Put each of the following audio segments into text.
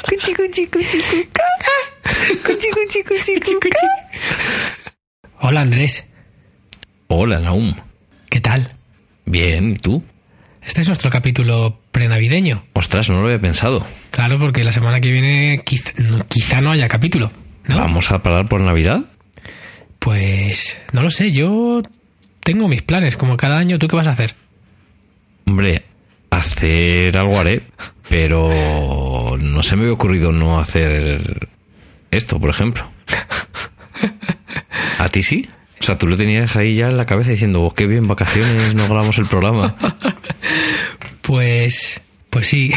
Cuchi, cuchi, cuchi, cuca. Cuchi, cuchi, cuchi, cuca. Hola Andrés, Hola, Naum. ¿qué tal? Bien, ¿y tú? Este es nuestro capítulo prenavideño. Ostras, no lo había pensado. Claro, porque la semana que viene no- quizá no haya capítulo. ¿no? ¿Vamos a parar por Navidad? Pues no lo sé, yo tengo mis planes, como cada año. ¿Tú qué vas a hacer? Hombre, hacer algo haré, pero no se me había ocurrido no hacer esto, por ejemplo. ¿A ti sí? O sea, tú lo tenías ahí ya en la cabeza diciendo, oh, qué bien, vacaciones, no grabamos el programa. Pues, pues sí.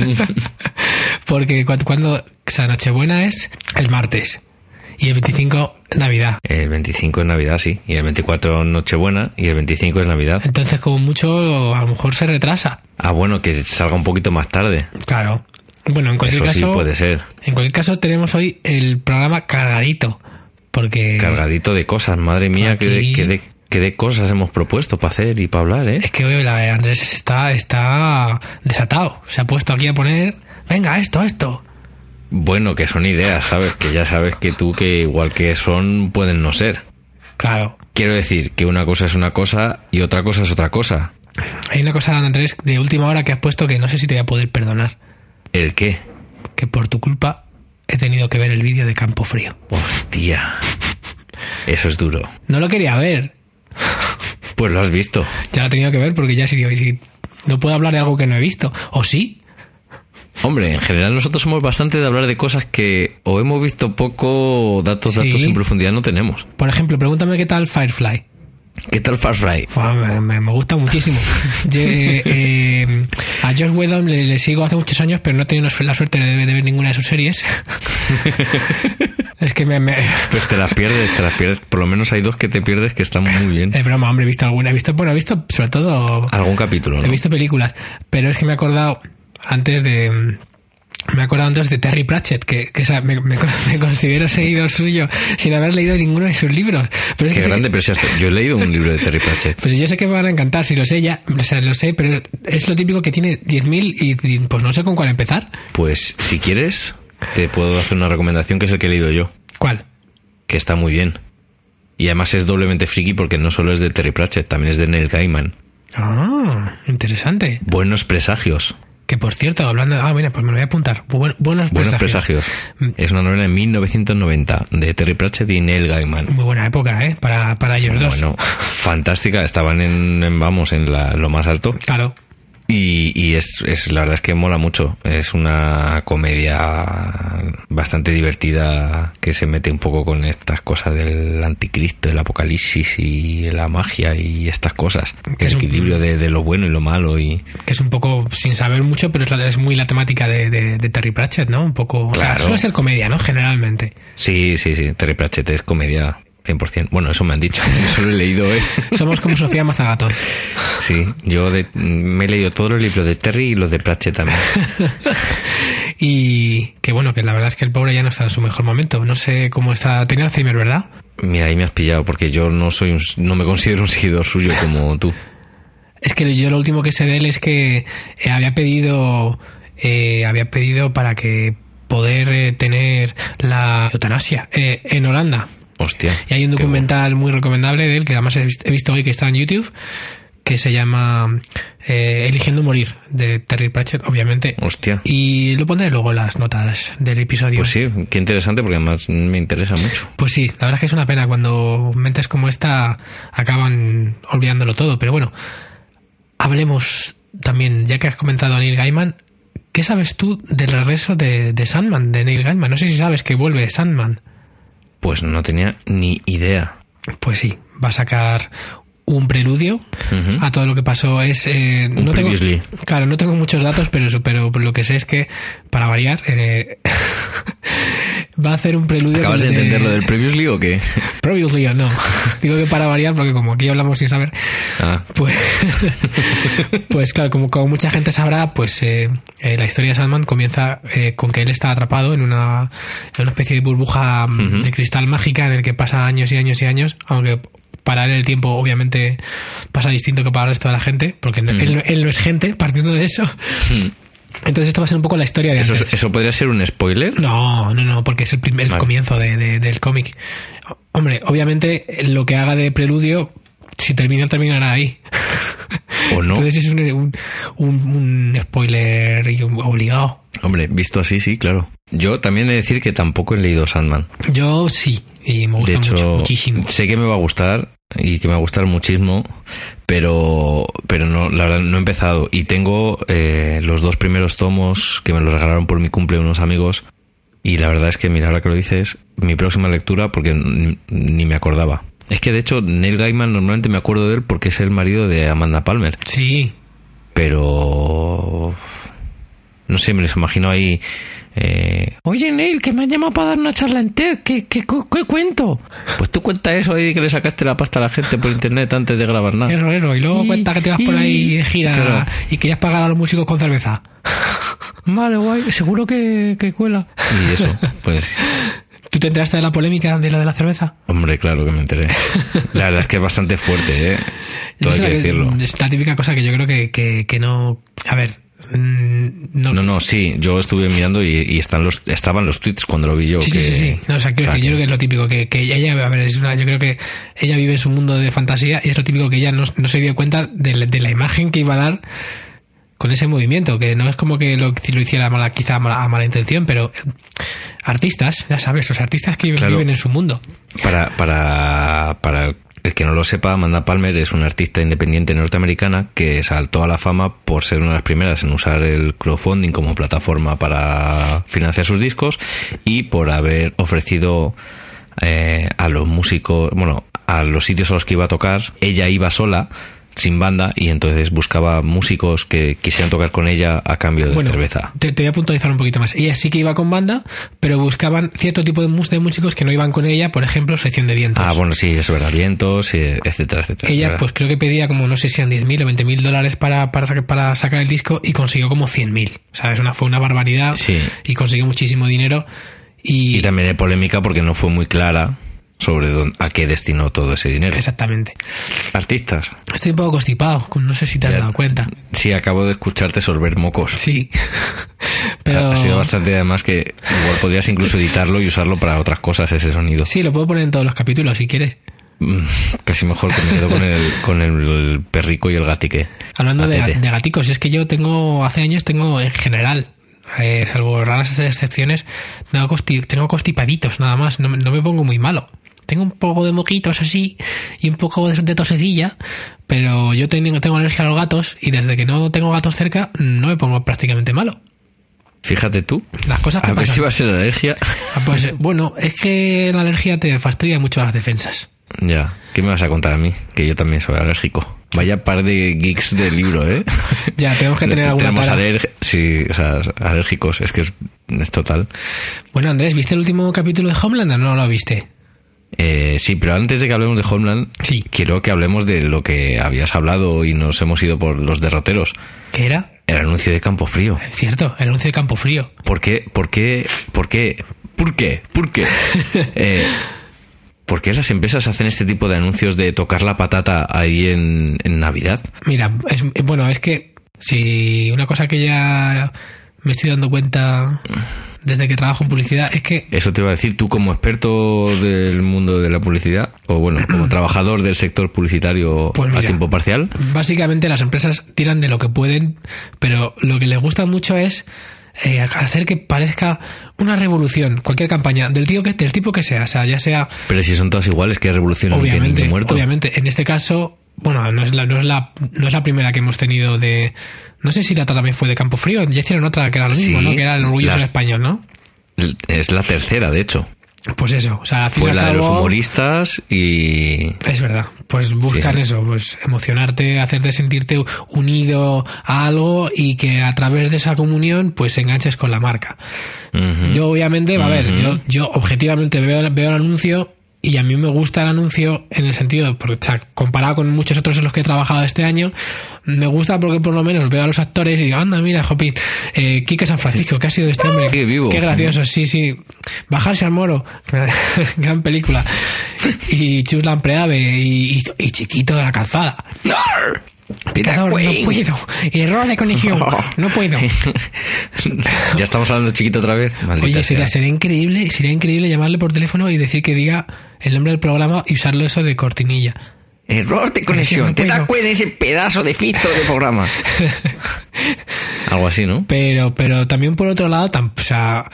Porque cuando, cuando, o sea, Nochebuena es el martes y el 25 Navidad. El 25 es Navidad, sí, y el 24 Nochebuena, y el 25 es Navidad. Entonces, como mucho, a lo mejor se retrasa. Ah, bueno, que salga un poquito más tarde. Claro. Bueno, en cualquier Eso sí caso, puede ser. en cualquier caso tenemos hoy el programa cargadito, porque Cargadito de cosas, madre mía, qué de, Aquí- qué de- qué de cosas hemos propuesto para hacer y para hablar, ¿eh? es que hoy la de Andrés está está desatado. Se ha puesto aquí a poner, venga, esto, esto. Bueno, que son ideas, ¿sabes? Que ya sabes que tú, que igual que son, pueden no ser. Claro. Quiero decir que una cosa es una cosa y otra cosa es otra cosa. Hay una cosa, Andrés, de última hora que has puesto que no sé si te voy a poder perdonar. ¿El qué? Que por tu culpa he tenido que ver el vídeo de Campo Frío. Hostia. Eso es duro. No lo quería ver. Pues lo has visto. Ya lo he tenido que ver porque ya si, si no puedo hablar de algo que no he visto. ¿O sí? Hombre, en general nosotros somos bastante de hablar de cosas que o hemos visto poco, datos, Sí. datos en profundidad no tenemos. Por ejemplo, pregúntame qué tal Firefly. ¿Qué tal? Fua, Me, me- me gusta muchísimo. Yo, eh, eh, a Josh Whedon le, le sigo hace muchos años, pero no he tenido la suerte de, de ver ninguna de sus series. es que me, me- Pues te las pierdes, te las pierdes. Por lo menos hay dos que te pierdes que están muy bien. es broma, hombre, he visto alguna. He visto, bueno, he visto sobre todo Algún capítulo, ¿no? He visto películas, pero es que me he acordado antes de. Me he acordado antes de Terry Pratchett, que, me, me- me considero seguidor suyo sin haber leído ninguno de sus libros. Pero es Qué que grande, que- pero si hasta- yo he leído un libro de Terry Pratchett. pues yo sé que me van a encantar, si lo sé ya, o sea, lo sé, pero es lo típico que tiene 10.000 y, y, pues no sé con cuál empezar. Pues si quieres, te puedo hacer una recomendación que es el que he leído yo, ¿Cuál? que está muy bien. Y además es doblemente friki porque no solo es de Terry Pratchett, también es de Neil Gaiman. Ah, interesante. Buenos presagios. Que por cierto, hablando. Ah, mira, pues me lo voy a apuntar. Buen- buenos, Buenos presagios. presagios. Es una novela de 1990 de Terry Pratchett y Neil Gaiman. Muy buena época, ¿eh? Para, para ellos dos. Bueno, fantástica. Estaban en, en, vamos, en la- lo más alto. Claro. Y, y es, es la verdad es que mola mucho. Es una comedia bastante divertida que se mete un poco con estas cosas del anticristo, el apocalipsis y la magia y estas cosas. Que es El un- equilibrio de, de lo bueno y lo malo y que es un poco sin saber mucho, pero es, la- es muy la temática de, de- de Terry Pratchett, ¿no? Un poco. O sea, Claro. suele ser comedia, ¿no? Generalmente. sí, sí, sí. Terry Pratchett es comedia 100%. Bueno, eso me han dicho. Eso lo he leído, ¿eh? Somos como Sofía Mazagatón. Sí, yo de- me he leído todos los libros de Terry y los de Pratchett también. Y que bueno, que la verdad es que el pobre ya no está en su mejor momento. No sé cómo está. Tenía Alzheimer, ¿verdad? Mira, ahí me has pillado porque yo no soy un- no me considero un seguidor suyo como tú. Es que yo lo último que sé de él es que eh, había pedido. eh, había pedido para que poder eh, tener la eutanasia eh, en Holanda. Hostia. Y hay un documental muy recomendable de él, que además he vis- he visto hoy que está en YouTube, que se llama eh, Eligiendo Morir, de Terry Pratchett, obviamente. Hostia. Y lo pondré luego en las notas del episodio. Pues sí, qué interesante porque además me interesa mucho. Pues sí, la verdad es que es una pena cuando mentes como esta acaban olvidándolo todo. Pero bueno, hablemos también, ya que has comentado a Neil Gaiman, ¿qué sabes tú del regreso de, de Sandman, de Neil Gaiman? No sé si sabes que vuelve Sandman. Pues no tenía ni idea. Pues sí, va a sacar un preludio a todo lo que pasó. Es eh, no tengo, claro, no tengo muchos datos, pero eso- pero lo que sé es que para variar eh, va a hacer un preludio. ¿Acabas de entender lo del previously o qué? Previously o no. Digo que para variar porque como aquí hablamos sin saber, Ah, pues, pues claro, como, como mucha gente sabrá, pues eh, eh, la historia de Sandman comienza eh, con que él está atrapado en una, en una especie de burbuja mm, de cristal mágica en el que pasa años y años y años, aunque para él el tiempo obviamente pasa distinto que para el resto de la gente, porque Ujú. él, no- él no es gente, partiendo de eso. Entonces esto va a ser un poco la historia de ¿Eso, antes. ¿Eso podría ser un spoiler? No, no, no, porque es el, primer, el comienzo de- de- del cómic. Hombre, obviamente lo que haga de preludio, si termina, terminará ahí. ¿O no? Entonces es un, un, spoiler obligado. Hombre, visto así, sí, claro. Yo también he de decir que tampoco he leído Sandman. Yo sí, y me gusta de hecho, mucho, muchísimo. sé que me va a gustar y que me va a gustar muchísimo, pero, pero no, la verdad no he empezado. Y tengo eh, los dos primeros tomos que me los regalaron por mi cumple unos amigos. Y la verdad es que, mira, ahora que lo dices, mi próxima lectura, porque n- ni me acordaba. Es que de hecho, Neil Gaiman normalmente me acuerdo de él porque es el marido de Amanda Palmer. Sí, Pero. No sé, me los imagino ahí. Eh, Oye, Neil, que me han llamado para dar una charla en TED. ¿Qué, qué, cu- qué cuento? Pues tú cuenta eso ahí que le sacaste la pasta a la gente por internet antes de grabar nada. eso, eso. Y luego Y- cuenta que te vas por ahí de gira Claro. y querías pagar a los músicos con cerveza. Vale, guay, seguro que, que cuela. Y eso, pues. ¿Tú te enteraste de la polémica de lo de la cerveza? Hombre, claro que me enteré. La verdad es que es bastante fuerte, ¿eh? Todo hay que decirlo. Es la típica cosa que yo creo que, que, que no... A ver, mm, no... No, no, sí, yo estuve mirando y, y están los, estaban los tweets cuando lo vi yo. Sí, que- sí, sí, sí. No, o sea, quiero o sea, decir, yo creo que es lo típico, que, que ella, a ver, es una, yo creo que ella vive en su mundo de fantasía y es lo típico que ella no, no se dio cuenta de, la- de la imagen que iba a dar con ese movimiento, que no es como que lo, si lo hiciera mala, quizá a mala, a mala intención, pero artistas, ya sabes, los artistas que Claro. viven en su mundo. Para, para, para el que no lo sepa, Amanda Palmer es una artista independiente norteamericana que saltó a la fama por ser una de las primeras en usar el crowdfunding como plataforma para financiar sus discos y por haber ofrecido eh, a los músicos, bueno, a los sitios a los que iba a tocar, ella iba sola sin banda y entonces buscaba músicos que quisieran tocar con ella a cambio de Bueno, cerveza. Te, te voy a puntualizar un poquito más. Ella sí que iba con banda, pero buscaban cierto tipo de, de músicos que no iban con ella, por ejemplo, sección de vientos. Ah, bueno, sí, es verdad, vientos, eh, etcétera, etcétera. Ella, ¿verdad? pues creo que pedía como, no sé si eran 10.000 o 20.000 dólares para, para, para sacar el disco y consiguió como 100.000. ¿Sabes? Una, fue una barbaridad Sí. y consiguió muchísimo dinero. Y, Y también hay polémica porque no fue muy clara sobre dónde- a qué destinó todo ese dinero. Exactamente. Artistas. Estoy un poco constipado, con- no sé si te has Ya- dado cuenta. Sí, acabo de escucharte sorber mocos. Sí. Pero. Ha sido bastante además que igual podrías incluso editarlo y usarlo para otras cosas ese sonido. Sí, lo puedo poner en todos los capítulos si quieres. Mm, Casi mejor que me quedo con el, con el perrico y el gatique. Hablando de, gaticos, es que yo tengo, hace años tengo en general, eh, salvo raras excepciones, tengo, constipaditos nada más, no me pongo muy malo. Tengo un poco de moquitos así y un poco de, de tosecilla, pero yo tengo, tengo alergia a los gatos y desde que no tengo gatos cerca no me pongo prácticamente malo. Fíjate tú. Las cosas que A ver si va a ser alergia. Ah, Pues bueno, es que la alergia te fastidia mucho las defensas. Ya. ¿Qué me vas a contar a mí? Que yo también soy alérgico. Vaya par de geeks de libro, ¿eh? Ya, tenemos que tener alguna Tenemos aler- sí, o sea, alérgicos. Es que es, es total. Bueno, Andrés, ¿viste el último capítulo de Homelander? No lo viste. Eh, sí, pero antes de que hablemos de Homeland, Sí. quiero que hablemos de lo que habías hablado y nos hemos ido por los derroteros. ¿Qué era? El anuncio de Campo Frío. Cierto, el anuncio de Campo Frío. ¿Por qué? ¿Por qué? ¿Por qué? ¿Por qué? ¿Por qué? Eh, ¿Por qué las empresas hacen este tipo de anuncios de tocar la patata ahí en, en Navidad? Mira, es, bueno, es que si una cosa que ya me estoy dando cuenta desde que trabajo en publicidad es que Eso te iba a decir tú como experto del mundo de la publicidad, o bueno, como trabajador del sector publicitario Pues a tiempo parcial. básicamente las empresas tiran de lo que pueden, pero lo que les gusta mucho es eh, hacer que parezca una revolución, cualquier campaña, del, tío que, del tipo que sea, o sea, ya sea Pero si son todas iguales, que revolución obviamente, muerto. obviamente, en este caso, bueno, no es la, no es la, no es la primera que hemos tenido de, no sé si la otra también fue de Campo Frío, ya hicieron otra que era lo mismo, Sí, ¿no? Que era el orgullo las- español, ¿no? Es la tercera, de hecho. Pues eso, o sea, Fue la de los humoristas y... Es verdad, pues buscan Sí, eso, pues emocionarte, hacerte sentirte unido a algo y que a través de esa comunión pues enganches con la marca. Yo obviamente, va a ver, yo, yo objetivamente veo, veo el anuncio y a mí me gusta el anuncio en el sentido, porque o sea, comparado con muchos otros en los que he trabajado este año, me gusta porque por lo menos veo a los actores y digo, anda, mira, Jopín, eh, Quique San Francisco, ¿qué ha sido de este hombre? Qué vivo. Qué gracioso, sí, sí. Bajarse al moro, gran película. y Chuslan Preave y, y, y Chiquito de la calzada. No puedo. Error de conexión. No puedo. ya estamos hablando chiquito otra vez. Maldita Oye, sería, sería increíble, sería increíble llamarle por teléfono y decir que diga el nombre del programa y usarlo eso de cortinilla. Error de conexión. no ¿Te das cuenta de ese pedazo de fito de programa? Algo así, ¿no? Pero, pero también por otro lado, tam- o sea,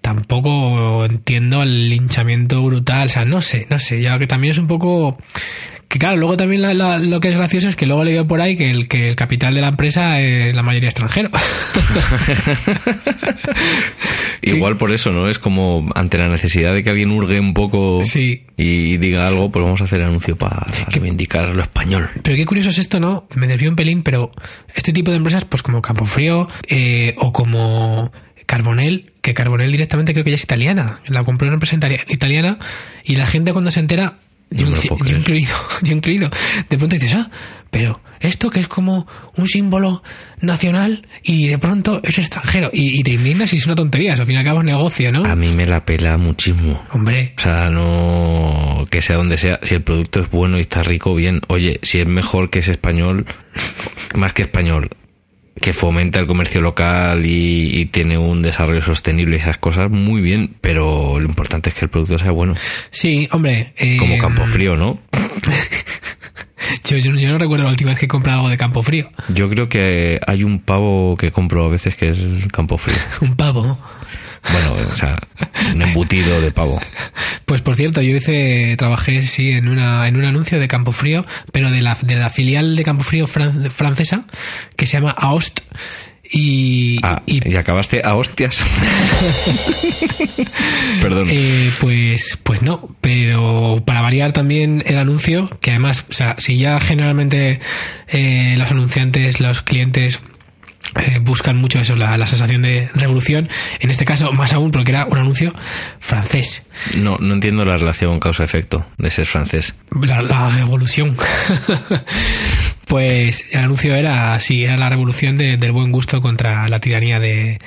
tampoco entiendo el linchamiento brutal. O sea, no sé, no sé. Ya que también es un poco. Que claro, luego también la- la- lo que es gracioso es que luego he leído por ahí que el, que el capital de la empresa es la mayoría extranjero. Igual por eso, ¿no? Es como ante la necesidad de que alguien hurgue un poco Sí. y diga algo, pues vamos a hacer anuncio para reivindicar lo español. Pero qué curioso es esto, ¿no? Me desvío un pelín, pero este tipo de empresas, pues como Campofrío eh, o como Carbonell, que Carbonell directamente creo que ya es italiana, la compró una empresa itali- italiana y la gente cuando se entera, yo, No yo incluido, yo incluido, de pronto dices, ah, pero esto que es como un símbolo nacional y de pronto es extranjero y, y te indignas y es una tontería, al fin y al cabo es negocio, ¿no? A mí me la pela muchísimo. Hombre, O sea, no que sea donde sea. Si el producto es bueno y está rico, bien. Oye, si es mejor que es español, más que español, que fomenta el comercio local y, y tiene un desarrollo sostenible y esas cosas, muy bien. Pero lo importante es que el producto sea bueno. sí, hombre. eh, Como campo frío, ¿no? Yo, yo- yo no recuerdo la última vez que compré algo de campo frío. Yo creo que hay un pavo que compro a veces que es campo frío. Un pavo. Bueno, o sea, un embutido de pavo. Pues por cierto, yo hice, trabajé sí en una en un anuncio de Campo Frío, pero de la, de la filial de Campo Frío fran- francesa que se llama Aost y, Ah, y, y acabaste a hostias. Perdón. eh, pues pues no, pero para variar también el anuncio, que además, o sea, si ya generalmente eh, los anunciantes, los clientes eh, buscan mucho eso, la, la sensación de revolución, en este caso más aún porque era un anuncio francés. No, no entiendo la relación causa-efecto de ser francés. La, la revolución. pues el anuncio era, sí, era la revolución de- del buen gusto contra la tiranía de,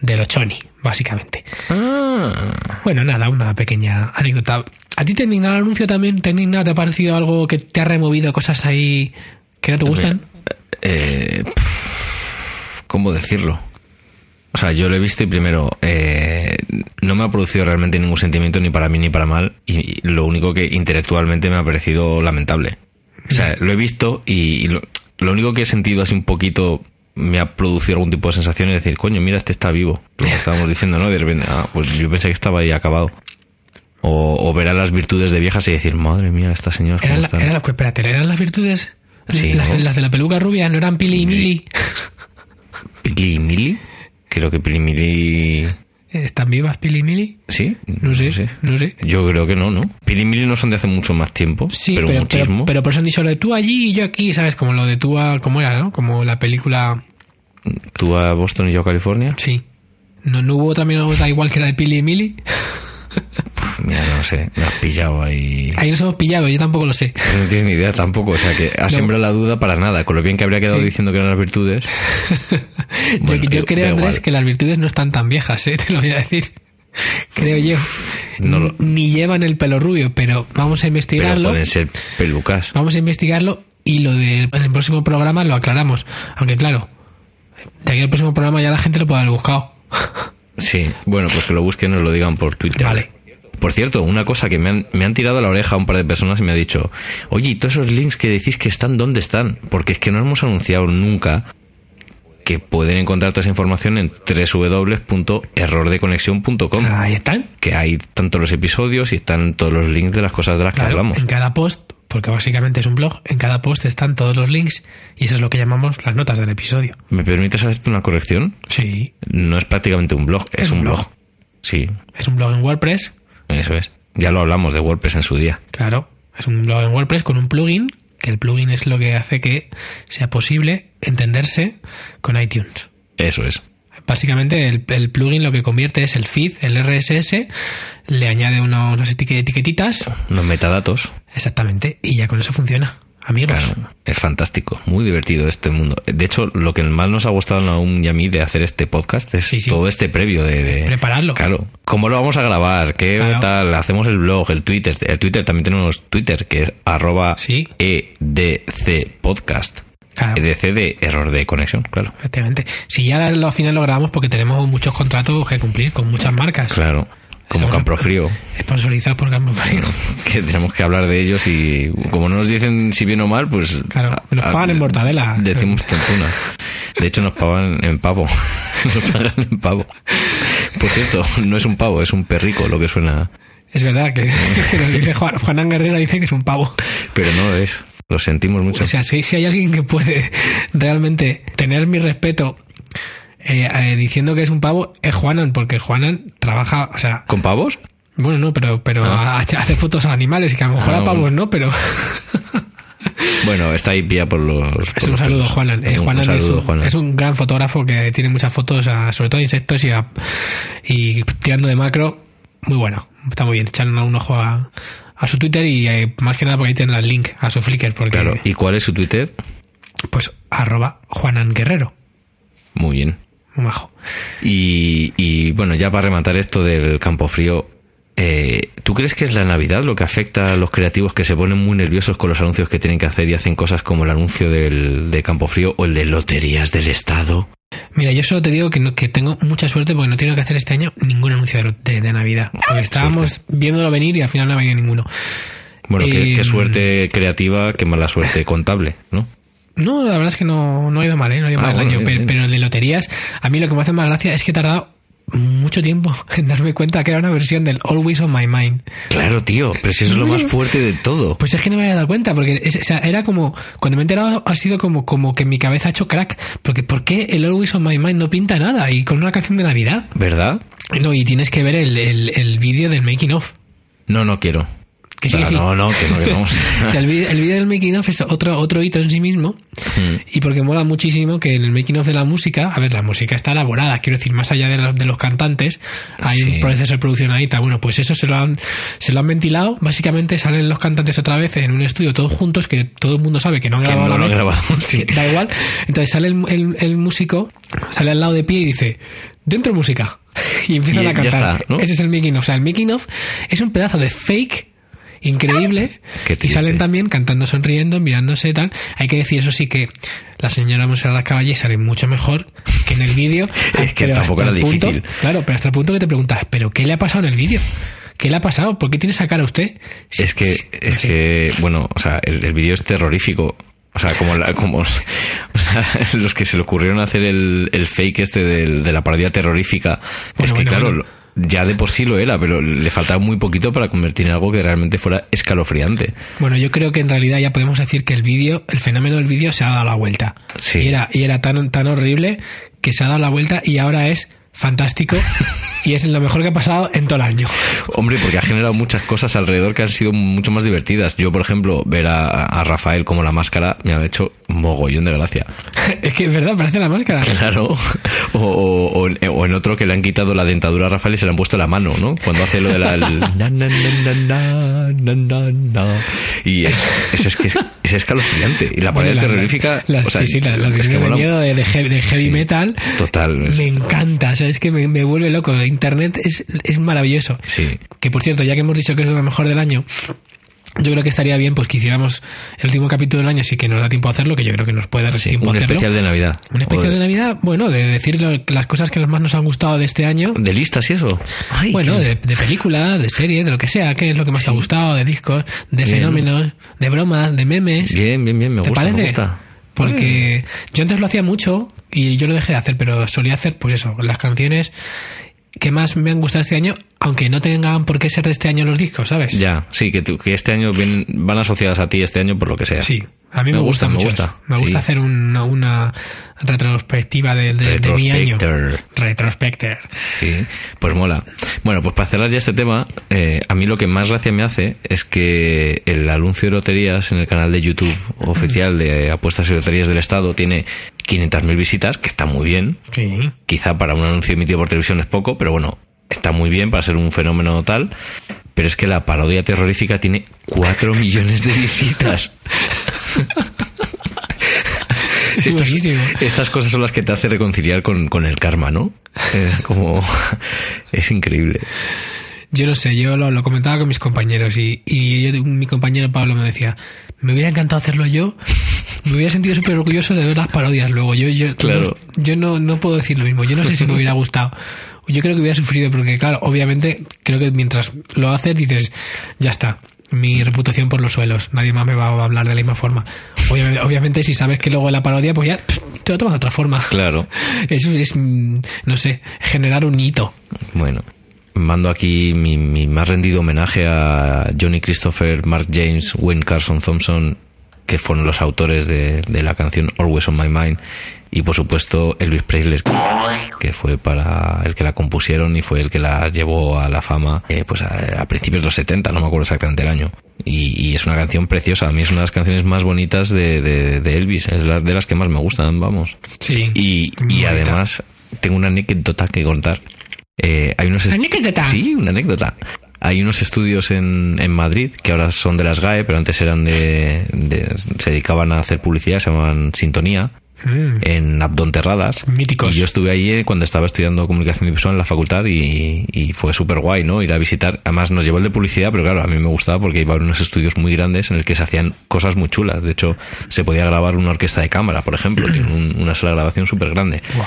de los choni, básicamente. Ah. Bueno, nada, una pequeña anécdota. ¿A ti te indigna el anuncio también? ¿Te indigna? ¿Te ha parecido algo que te ha removido cosas ahí que no te gustan? Eh, pf, ¿Cómo decirlo? O sea, yo lo he visto y primero, eh, no me ha producido realmente ningún sentimiento ni para mí ni para mal y lo único que intelectualmente me ha parecido lamentable. O sea, lo he visto y lo, lo único que he sentido así un poquito me ha producido algún tipo de sensación es decir, coño, mira, este está vivo. Lo que estábamos diciendo, ¿no? De repente, ah, pues yo pensé que estaba ahí acabado. O, o ver a las virtudes de viejas y decir, madre mía, esta señora. ¿cómo ¿Eran, la- están?". eran las- espérate, ¿eran las virtudes? Sí, las, ¿no? las de la peluca rubia, ¿no eran Pili y Mili? Pili y Mili. Creo que Pili y Mili. ¿Están vivas Pili y Mili? ¿Sí? No sé, no sé. Yo creo que no, ¿no? Pili y Mili no son de hace mucho más tiempo. Sí, pero, pero, pero, muchísimo. pero por eso han dicho lo de tú allí y yo aquí, ¿sabes? Como lo de tú a... ¿Cómo era, no? Como la película... Tú a Boston y yo a California. Sí. ¿No, no hubo también otra igual que la de Pili y Mili? Mira, no sé. Me has pillado ahí. Ahí nos hemos pillado, yo tampoco lo sé. No tienes ni idea tampoco. O sea, que has No. sembrado la duda para nada. Con lo bien que habría quedado Sí. diciendo que eran las virtudes. Bueno, yo creo, Andrés, igual. que las virtudes no están tan viejas, ¿eh? Te lo voy a decir. Creo yo. No lo- Ni llevan el pelo rubio, pero vamos a Pero investigarlo. pueden ser pelucas. Vamos a investigarlo y lo del próximo programa lo aclaramos. Aunque claro, de aquí al próximo programa ya la gente lo puede haber buscado. Sí. Bueno, pues que lo busquen nos lo digan por Twitter. Vale. Por cierto, una cosa que me han, me han tirado a la oreja un par de personas y me ha dicho, oye, ¿y todos esos links que decís que están, dónde están? Porque es que no hemos anunciado nunca que pueden encontrar toda esa información en www.errordeconexión.com. Ahí están. Que hay tanto los episodios y están todos los links de las cosas de las que hablamos. en cada post, porque básicamente es un blog, en cada post están todos los links y eso es lo que llamamos las notas del episodio. ¿Me permites hacerte una corrección? Sí, No es prácticamente un blog, es, un blog. blog. Sí, es un blog en WordPress, eso es. Ya lo hablamos de WordPress en su día. claro, es un blog en WordPress con un plugin, que el plugin es lo que hace que sea posible entenderse con iTunes. Eso es. Básicamente el, el plugin lo que convierte es el feed, el RSS, le añade unas etiquetitas, Los metadatos. exactamente, y ya con eso funciona. amigos. Claro, es fantástico, muy divertido este mundo. De hecho, lo que más nos ha gustado aún y a mí de hacer este podcast es Sí, sí. todo este previo de, de- Prepararlo. Claro, cómo lo vamos a grabar, qué Claro. tal, hacemos el blog, el Twitter, el Twitter también tenemos Twitter que es arroba Sí. EDC podcast. Claro. EDC de error de conexión, claro. Efectivamente. Si ya al final lo grabamos porque tenemos muchos contratos que cumplir con muchas marcas. Claro, como Estamos- Campofrío. Sponsorizados por Campofrío. que tenemos que hablar de ellos y como no nos dicen si bien o mal, pues... Claro, nos a- pagan en mortadela. Decimos tontuna. De hecho nos pagan en pavo. Nos pagan en pavo. Por cierto, no es un pavo, es un perrico lo que suena. Es verdad que, que nos dice Juan, Juanán Guerrero dice que es un pavo. Pero no lo es. Lo sentimos mucho. O sea, si, si hay alguien que puede realmente tener mi respeto eh, eh, diciendo que es un pavo, es Juanan, porque Juanan trabaja, o sea, ¿Con pavos? bueno, no, pero, pero Ah. hace fotos a animales, que a lo mejor Ah, a pavos bueno. no, pero Bueno, está ahí pía por los... por es un los saludo. Juanan. Eh, Juanan, un es, un, Juanan. es un gran fotógrafo que tiene muchas fotos, a- sobre todo de insectos y, a- y tirando de macro. Muy bueno, está muy bien. Echarle un ojo a, a su Twitter y eh, más que nada porque ahí tendrá el link a su Flickr, porque Claro. ¿Y cuál es su Twitter? pues arroba Juanan Guerrero. Muy bien. Muy majo. Y, y, bueno, ya para rematar esto del campo frío, eh, ¿tú crees que es la Navidad lo que afecta a los creativos que se ponen muy nerviosos con los anuncios que tienen que hacer y hacen cosas como el anuncio del, de campo frío o el de loterías del Estado? Mira, yo solo te digo que, no- que tengo mucha suerte porque no tengo que hacer este año ningún anuncio de, de- Navidad. Porque estábamos viéndolo venir y al final no venía ninguno. Bueno, qué, Eh, qué suerte creativa, qué mala suerte contable, ¿no? No, la verdad es que no, no ha ido mal, ¿eh? No ha ido Ah, mal el bueno, año. bien, pero, bien. pero el de loterías, a mí lo que me hace más gracia es que he tardado mucho tiempo en darme cuenta que era una versión del Always on My Mind. Claro, tío, pero si eso es lo más fuerte de todo. Pues es que no me había dado cuenta, porque es- o sea, era como, cuando me he enterado ha sido como, como que mi cabeza ha hecho crack, porque ¿por qué el Always on My Mind no pinta nada? Y con una canción de Navidad. ¿Verdad? No, y tienes que ver el, el, el vídeo del making of. No, no quiero. Que sí, que sí. No, no, que no, que vamos. O sea, el, vídeo del making of es otro, otro hito en sí mismo. Mm. Y porque mola muchísimo que en el making of de la música, a ver, la música está elaborada, quiero decir, más allá de los, de los cantantes, hay Sí. un proceso de producción ahí. Bueno, pues eso se lo han, se lo han ventilado. Básicamente salen los cantantes otra vez en un estudio todos juntos, que todo el mundo sabe que no han Que grabado no a la lo grabado, sí. Que Da igual. Entonces sale el, el- el músico, sale al lado de pie y dice, dentro música. Y empiezan Y a cantar. está, ¿no? Ese es el making of. O sea, el making of es un pedazo de fake increíble y salen también cantando, sonriendo, mirándose y tal. Hay que decir, eso sí, que la señora Monserrat Caballé sale mucho mejor que en el vídeo. Es que tampoco era punto- difícil. claro, pero hasta el punto que te preguntas, ¿pero qué le ha pasado en el vídeo? ¿Qué le ha pasado? ¿Por qué tiene esa cara usted? Es que, es que, bueno, o sea, el, el vídeo es terrorífico. O sea, como, la- como o sea, los que se le ocurrieron hacer el, el fake este del- de la parodia terrorífica. es que, bueno, claro, bueno. Ya de por sí lo era, pero le faltaba muy poquito para convertir en algo que realmente fuera escalofriante. Bueno, yo creo que en realidad ya podemos decir que el vídeo, el fenómeno del vídeo se ha dado la vuelta. Sí. Y era, y era tan, tan horrible que se ha dado la vuelta y ahora es fantástico y es lo mejor que ha pasado en todo el año. Hombre, porque ha generado muchas cosas alrededor que han sido mucho más divertidas. Yo, por ejemplo, ver a, a Rafael como la máscara me ha hecho mogollón de gracia. es que es verdad, parece la máscara. Claro. O, o- o en- o en otro que le han quitado la dentadura a Rafael y se le han puesto la mano, ¿no? Cuando hace lo de la... el. Y es, es, es que es, es escalofriante. Y la Bueno, pared la- terrorífica... la- o sea, sí, sí, la- las es que de miedo de, de heavy, de heavy Sí. metal. Total. Me encanta, o sea, es que me, me vuelve loco. Internet es, es maravilloso. Sí. Que por cierto, ya que hemos dicho que es lo mejor del año, yo creo que estaría bien pues que hiciéramos el último capítulo del año, sí que nos da tiempo a hacerlo, que yo creo que nos puede dar Sí, tiempo a un hacerlo. especial de Navidad. Un especial de Navidad, bueno, de decir lo- las cosas que más nos han gustado de este año. ¿De listas y eso? Ay, Bueno, qué- de, de películas, de series, de lo que sea, qué es lo que más te ha gustado, de discos, de Bien. fenómenos, de bromas, de memes. Bien, bien, bien. Me ¿Te gusta, parece? me gusta. Porque yo antes lo hacía mucho y yo lo dejé de hacer, pero solía hacer, pues eso, las canciones que más me han gustado este año, aunque no tengan por qué ser de este año los discos, ¿sabes? Ya, sí, que, tú- que este año vienen- van asociadas a ti este año por lo que sea. Sí, a mí me, Me gusta, gusta, me mucho. gusta, eso. Me gusta sí. hacer una, una retrospectiva de, de- de mi año. Retrospector. Retrospector. Sí, pues mola. Bueno, pues para cerrar ya este tema, eh, a mí lo que más gracia me hace es que el anuncio de loterías en el canal de YouTube oficial de apuestas y loterías del Estado tiene 500.000 visitas, que está muy bien. Sí. Quizá para un anuncio emitido por televisión es poco, pero bueno, está muy bien para ser un fenómeno tal. Pero es que la parodia terrorífica tiene 4 millones de visitas. Es Estas- cosas son las que te hace reconciliar con, con el karma, ¿no? Es como... es increíble. Yo no sé, yo lo, lo comentaba con mis compañeros y, y yo- mi compañero Pablo me decía, me hubiera encantado hacerlo yo, me hubiera sentido súper orgulloso de ver las parodias luego. Yo, yo, Claro. no, yo no, no puedo decir lo mismo, yo no sé si me hubiera gustado. Yo creo que hubiera sufrido porque, claro, obviamente, creo que mientras lo haces dices, ya está, mi reputación por los suelos, nadie más me va a hablar de la misma forma. Obviamente, obviamente si sabes que luego la parodia, pues ya pff, te lo tomas de otra forma. Claro. Eso es, no sé, generar un hito. Bueno, mando aquí mi, mi más rendido homenaje a Johnny Christopher, Mark James, Wayne Carson Thompson, que fueron los autores de, de la canción Always on My Mind, y por supuesto Elvis Presley, que fue para el que la compusieron y fue el que la llevó a la fama eh, pues a, a principios de los 70, no me acuerdo exactamente el año. Y, y es una canción preciosa, a mí es una de las canciones más bonitas de, de- de Elvis, es la- de las que más me gustan, vamos. Sí. Y, y además tengo una anécdota que contar. Eh, hay unos ¿Anécdota? Sí, una anécdota. Hay unos estudios en, en Madrid que ahora son de las GAE, pero antes eran de, de- se dedicaban a hacer publicidad, se llamaban Sintonía, Mm. en Abdonterradas. Míticos. Y yo estuve allí eh, cuando estaba estudiando comunicación visual en la facultad y, y fue súper guay, ¿no? Ir a visitar. Además nos llevó el de publicidad, pero claro, a mí me gustaba porque iba a unos estudios muy grandes en el que se hacían cosas muy chulas. De hecho, se podía grabar una orquesta de cámara, por ejemplo. Tiene un- una sala de grabación súper grande. Wow.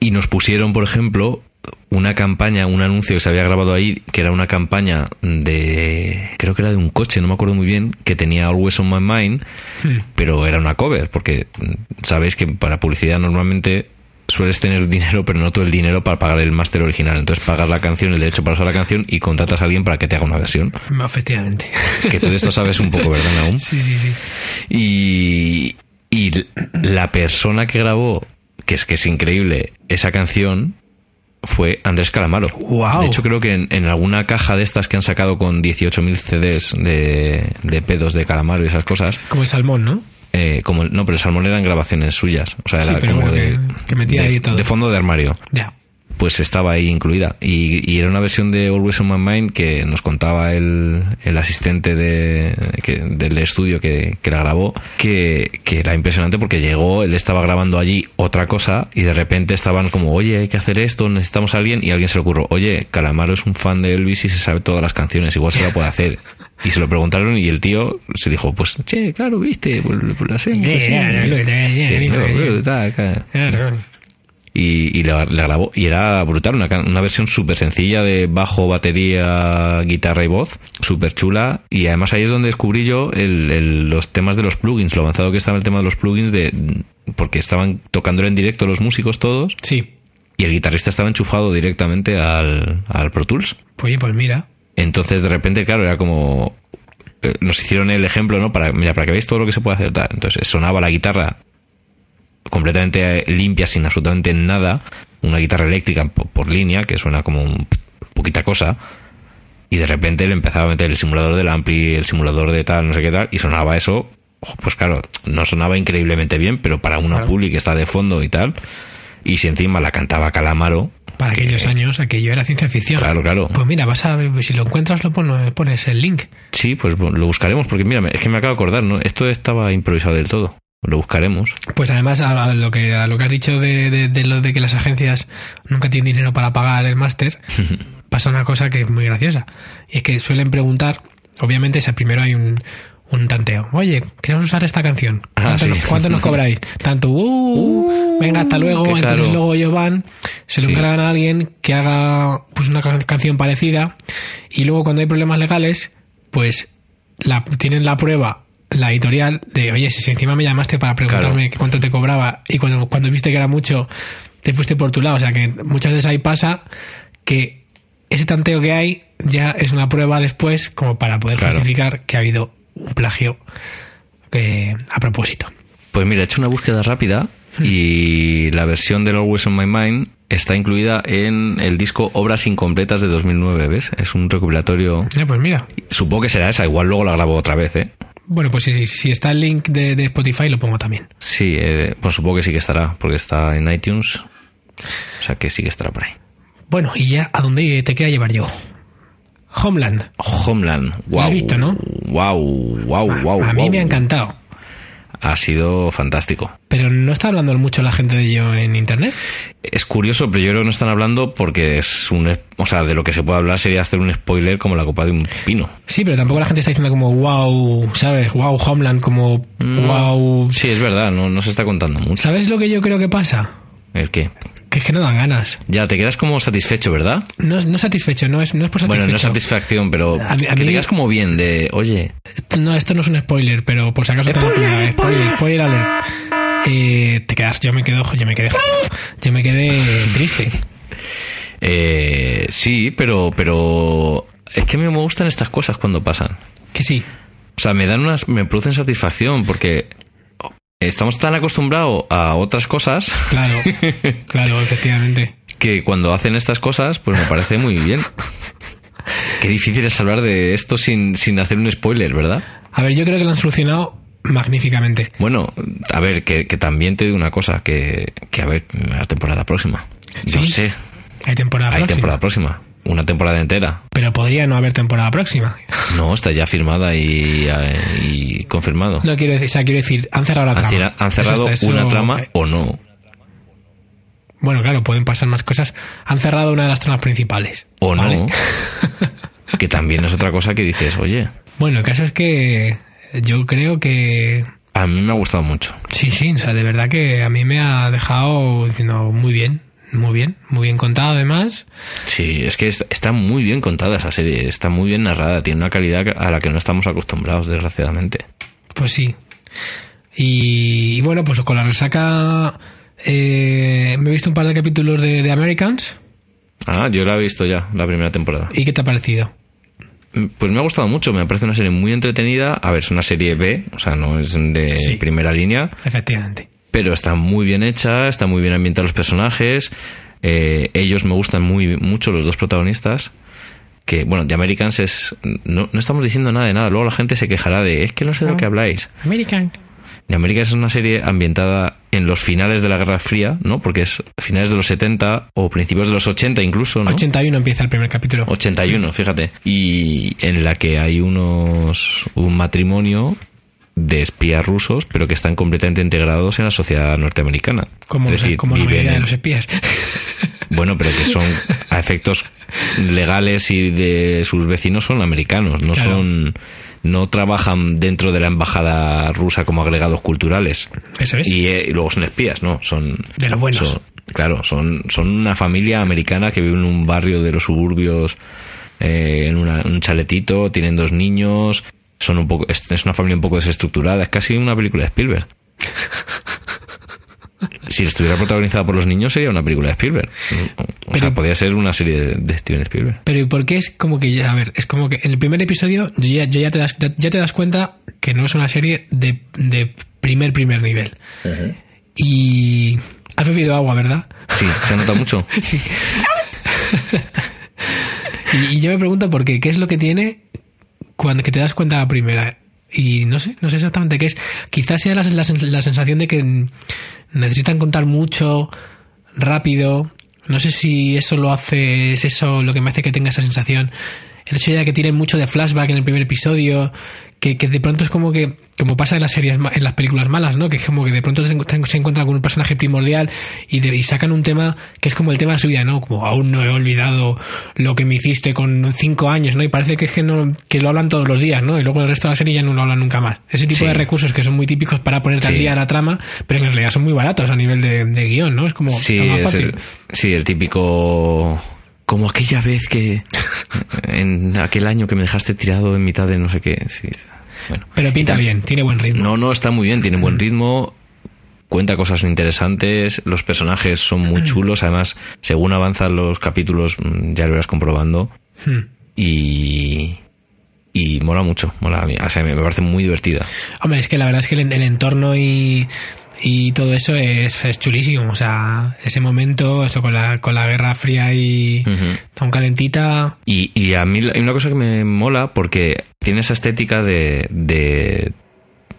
Y nos pusieron, por ejemplo, una campaña, un anuncio que se había grabado ahí, que era una campaña de, creo que era de un coche, no me acuerdo muy bien, que tenía Always on My Mind, pero era una cover, porque sabéis que para publicidad normalmente sueles tener dinero, pero no todo el dinero para pagar el máster original. Entonces pagas la canción, el derecho para usar la canción y contratas a alguien para que te haga una versión. Efectivamente. Que todo esto sabes un poco, ¿verdad, Naum? Sí, sí, sí. Y, y la persona que grabó, que es que es increíble, esa canción fue Andrés Calamaro. Guau. De hecho, creo que en, en alguna caja de estas que han sacado con 18.000 CDs de, de pedos de Calamaro y esas cosas, Como el salmón, ¿no? eh, como no, pero el Salmón eran grabaciones suyas. O sea, Sí, era pero como bueno, de, que- que metía de- ahí todo. de fondo de armario Ya. Pues estaba ahí incluida. Y, y era una versión de Always on My Mind que nos contaba el, el asistente de, que- del estudio que, que la grabó, que, que era impresionante porque llegó, él estaba grabando allí otra cosa y de repente estaban como, oye, hay que hacer esto, necesitamos a alguien, y a alguien se le ocurrió, oye, Calamaro es un fan de Elvis y se sabe todas las canciones, igual se la puede hacer. Y se lo preguntaron y el tío se dijo, pues, che, claro, viste, pues, pues lo hacemos. Y, y la, la grabó y era brutal, una, una versión súper sencilla de bajo, batería, guitarra y voz, súper chula y además ahí es donde descubrí yo el- el- los temas de los plugins, lo avanzado que estaba el tema de los plugins de porque estaban tocándolo en directo los músicos todos Sí. y el guitarrista estaba enchufado directamente al, al Pro Tools. Pues, oye, pues mira. Entonces de repente, claro, era como eh, nos hicieron el ejemplo, ¿no? Para, mira, para que veáis todo lo que se puede hacer. tal. Entonces sonaba la guitarra completamente limpia, sin absolutamente nada. Una guitarra eléctrica por, por línea, que suena como un poquita cosa. Y de repente le empezaba a meter el simulador del ampli, el simulador de tal, no sé qué tal, y sonaba eso. Pues claro, no sonaba increíblemente bien, pero para una Claro. publi que está de fondo y tal. Y si encima la cantaba Calamaro, Para aquellos años, aquello era ciencia ficción. claro, claro. Pues mira, vas a ver, si lo encuentras, lo pones, pones el link. Sí, pues bueno, lo buscaremos, porque mira, es que me acabo de acordar, ¿no? Esto estaba improvisado del todo. Lo buscaremos. Pues además, a lo que, a lo que has dicho de, de, de lo de que las agencias nunca tienen dinero para pagar el máster, pasa una cosa que es muy graciosa. Y es que suelen preguntar, obviamente, si primero hay un, un tanteo. Oye, queremos usar esta canción. Ah, ¿Cuánto, sí. nos, cuánto nos cobráis? Tanto, uh, venga, hasta luego. Entonces caro. luego ellos van, se lo Sí. encargan a alguien que haga pues una ca- canción parecida. Y luego cuando hay problemas legales, pues la, tienen la prueba, la editorial, de oye, si encima me llamaste para preguntarme que cuánto te cobraba y cuando, cuando viste que era mucho, te fuiste por tu lado. O sea que muchas veces ahí pasa que ese tanteo que hay ya es una prueba después como para poder Claro. justificar que ha habido un plagio eh, a propósito. Pues mira, he hecho una búsqueda rápida y la versión del Always on My Mind está incluida en el disco Obras Incompletas de 2009, ¿ves? Es un recopilatorio. Eh, pues mira, Supongo que será esa, igual luego la grabo otra vez, ¿eh? Bueno, pues si, si está el link de, de Spotify lo pongo también. Sí, eh, pues supongo que sí que estará, porque está en iTunes. O sea que sí que estará por ahí. Bueno, y ya a dónde te quería llevar yo. Homeland. Homeland. Wow. has visto, no? Wow, wow, wow. a mí wow. me ha encantado. Ha sido fantástico. Pero no está hablando mucho la gente de ello en internet. Es curioso, pero yo creo que no están hablando porque es un. O sea, de lo que se puede hablar sería hacer un spoiler como la copa de un pino. Sí, pero tampoco la gente está diciendo como wow, ¿sabes? Wow, Homeland, como wow. Sí, es verdad, no, no se está contando mucho. ¿Sabes lo que yo creo que pasa? ¿El qué? Que es que no dan ganas. Ya, te quedas como satisfecho, ¿verdad? No, no satisfecho, no es, no es por satisfecho. Bueno, no es satisfacción, pero A mí- a que mí- te quedas como bien de, oye, No, esto no es un spoiler, pero por si acaso... Spoiler, también- spoiler. spoiler alert. Eh, te quedas, yo me quedo, yo me quedé, yo me quedé triste. eh, sí, pero, pero es que a mí me gustan estas cosas cuando pasan. Que sí, O sea, me dan unas, me producen satisfacción porque estamos tan acostumbrados a otras cosas claro, claro, efectivamente. que cuando hacen estas cosas, pues me parece muy bien. Qué difícil es hablar de esto sin, sin hacer un spoiler, ¿verdad? A ver, yo creo que lo han solucionado magníficamente. Bueno, a ver, que, que también te digo una cosa, que, que a ver, la temporada próxima. No Sí, sé, Hay temporada hay próxima. temporada próxima. Una temporada entera. Pero podría no haber temporada próxima. No, está ya firmada y, y confirmado. No quiero decir, o sea, quiero decir, han cerrado la trama. han cerrado Eso una trama eh, o no. Bueno, claro, pueden pasar más cosas. Han cerrado una de las tramas principales. O Vale. no. que también es otra cosa que dices, oye, Bueno, el caso es que yo creo que a mí me ha gustado mucho. Sí, sí, o sea, de verdad que a mí me ha dejado diciendo muy bien, muy bien, muy bien contado además. Sí, es que es- está muy bien contada esa serie, está muy bien narrada, tiene una calidad a la que no estamos acostumbrados, desgraciadamente. Pues sí. Y, y bueno, pues con la resaca eh, me he visto un par de capítulos de, de Americans. Ah, yo la he visto ya, la primera temporada. ¿Y qué te ha parecido? Pues me ha gustado mucho, me parece una serie muy entretenida. A ver, es una serie B, o sea, no es de Sí. primera línea, Efectivamente. Pero está muy bien hecha, está muy bien ambientada los personajes. eh, ellos me gustan muy mucho, los dos protagonistas. Que, bueno, The Americans es. No, no estamos diciendo nada de nada. Luego la gente se quejará de. Es que no sé de lo que habláis. American. The Americans es una serie ambientada en los finales de la Guerra Fría, ¿no? Porque es finales de los 70 o principios de los 80 incluso, ¿no? 81 empieza el primer capítulo. 81, fíjate. Y en la que hay unos. un matrimonio de espías rusos, pero que están completamente integrados en la sociedad norteamericana. Como, Es los- decir, como la mayoría de los espías. Bueno, pero que son a efectos legales y de sus vecinos son americanos, no Claro. son. no trabajan dentro de la embajada rusa como agregados culturales. Eso es. Y, eh, y luego son espías, ¿no? Son. De los buenos. son- claro, son, son una familia americana que vive en un barrio de los suburbios, eh, en una- un chaletito, tienen dos niños. Son un poco, es, es una familia un poco desestructurada, es casi una película de Spielberg. Si estuviera protagonizada por los niños sería una película de Spielberg. O sea, podría ser una serie de, de Steven Spielberg. Pero ¿y por qué es como que, ya- a ver, es como que en el primer episodio ya, ya, te, das, ya te das cuenta que no es una serie de, de primer, primer nivel. Y has bebido agua, ¿verdad? Sí, se nota mucho. Sí. y, y yo me pregunto por qué, ¿qué es lo que tiene cuando que te das cuenta la primera? Y no sé, no sé exactamente qué es. Quizás sea la, la la sensación de que necesitan contar mucho, rápido. No sé si eso lo hace, es eso lo que me hace que tenga esa sensación. El hecho de que tienen mucho de flashback en el primer episodio, que, que de pronto es como que, como pasa en las series, en las películas malas, ¿no? Que es como que de pronto se, se encuentran con un personaje primordial y, de- y sacan un tema que es como el tema de su vida, ¿no? Como aún no he olvidado lo que me hiciste con cinco años, ¿no? Y parece que es que, no, que lo hablan todos los días, ¿no? Y luego el resto de la serie ya no lo hablan nunca más. Ese tipo Sí. de recursos que son muy típicos para ponerte al Sí. día en la trama, pero en realidad son muy baratos a nivel de, de guion, ¿no? Es como Sí, lo más es fácil. el, sí, el típico. Como aquella vez que. En aquel año que me dejaste tirado en mitad de no sé qué. Sí. Bueno. Pero pinta bien, tiene buen ritmo. No, no, está muy bien, tiene buen ritmo. Cuenta cosas interesantes, los personajes son muy chulos, además, según avanzan los capítulos, mm, ya lo irás comprobando. Hmm. Y. Y mola mucho, mola a mí. O sea, me parece muy divertida. Hombre, es que la verdad es que el, el entorno y, y todo eso es, es chulísimo. O sea, ese momento, eso con la, con la Guerra Fría y Ujú. tan calentita. Y, y a mí hay una cosa que me mola porque tiene esa estética de, de,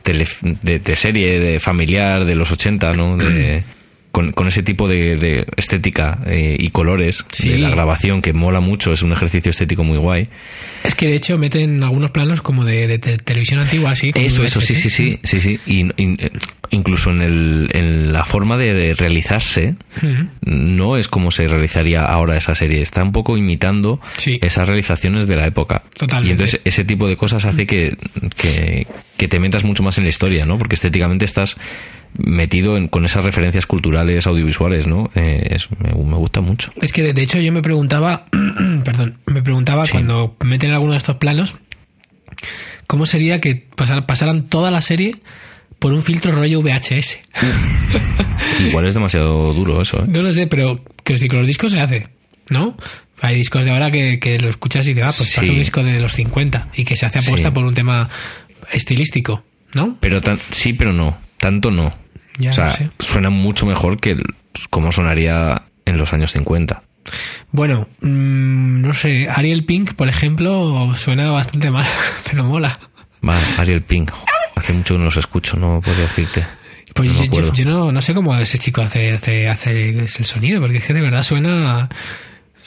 de, de serie, de familiar de los 80, ¿no? De, con, con ese tipo de, de estética eh, y colores Sí. de la grabación que mola mucho, es un ejercicio estético muy guay. Es que de hecho meten algunos planos como de, de te- televisión antigua, así. Eso, eso, sí, sí, sí, sí, sí. Y, y- incluso en, el, en la forma de, realizarse, no es como se realizaría ahora esa serie. Está un poco imitando Sí. esas realizaciones de la época. Totalmente. Y entonces ese tipo de cosas hace que, que, que te metas mucho más en la historia, ¿no? Porque estéticamente estás metido en- con esas referencias culturales, audiovisuales, ¿no? Eh, es- me, me gusta mucho. Es que de, hecho yo me preguntaba, perdón, me preguntaba Sí. cuando meten alguno de estos planos, ¿cómo sería que pasar- pasaran toda la serie por un filtro rollo VHS? Igual es demasiado duro eso, ¿eh? No lo sé, pero que con los discos se hace, ¿no? Hay discos de ahora que, que lo escuchas y te va, pues Sí. pasa un disco de los 50 y que se hace apuesta Sí. por un tema estilístico, ¿no? Pero tan, sí, pero no. Tanto no. Ya o sea, no sé. suena mucho mejor que como sonaría en los años 50. Bueno, mm, no sé, Ariel Pink, por ejemplo, suena bastante mal, pero mola. Va, Ariel Pink. Hace mucho que no los escucho, no puedo decirte. Pues No yo, yo no, no sé cómo ese chico hace, hace, hace el sonido, porque es que de verdad suena,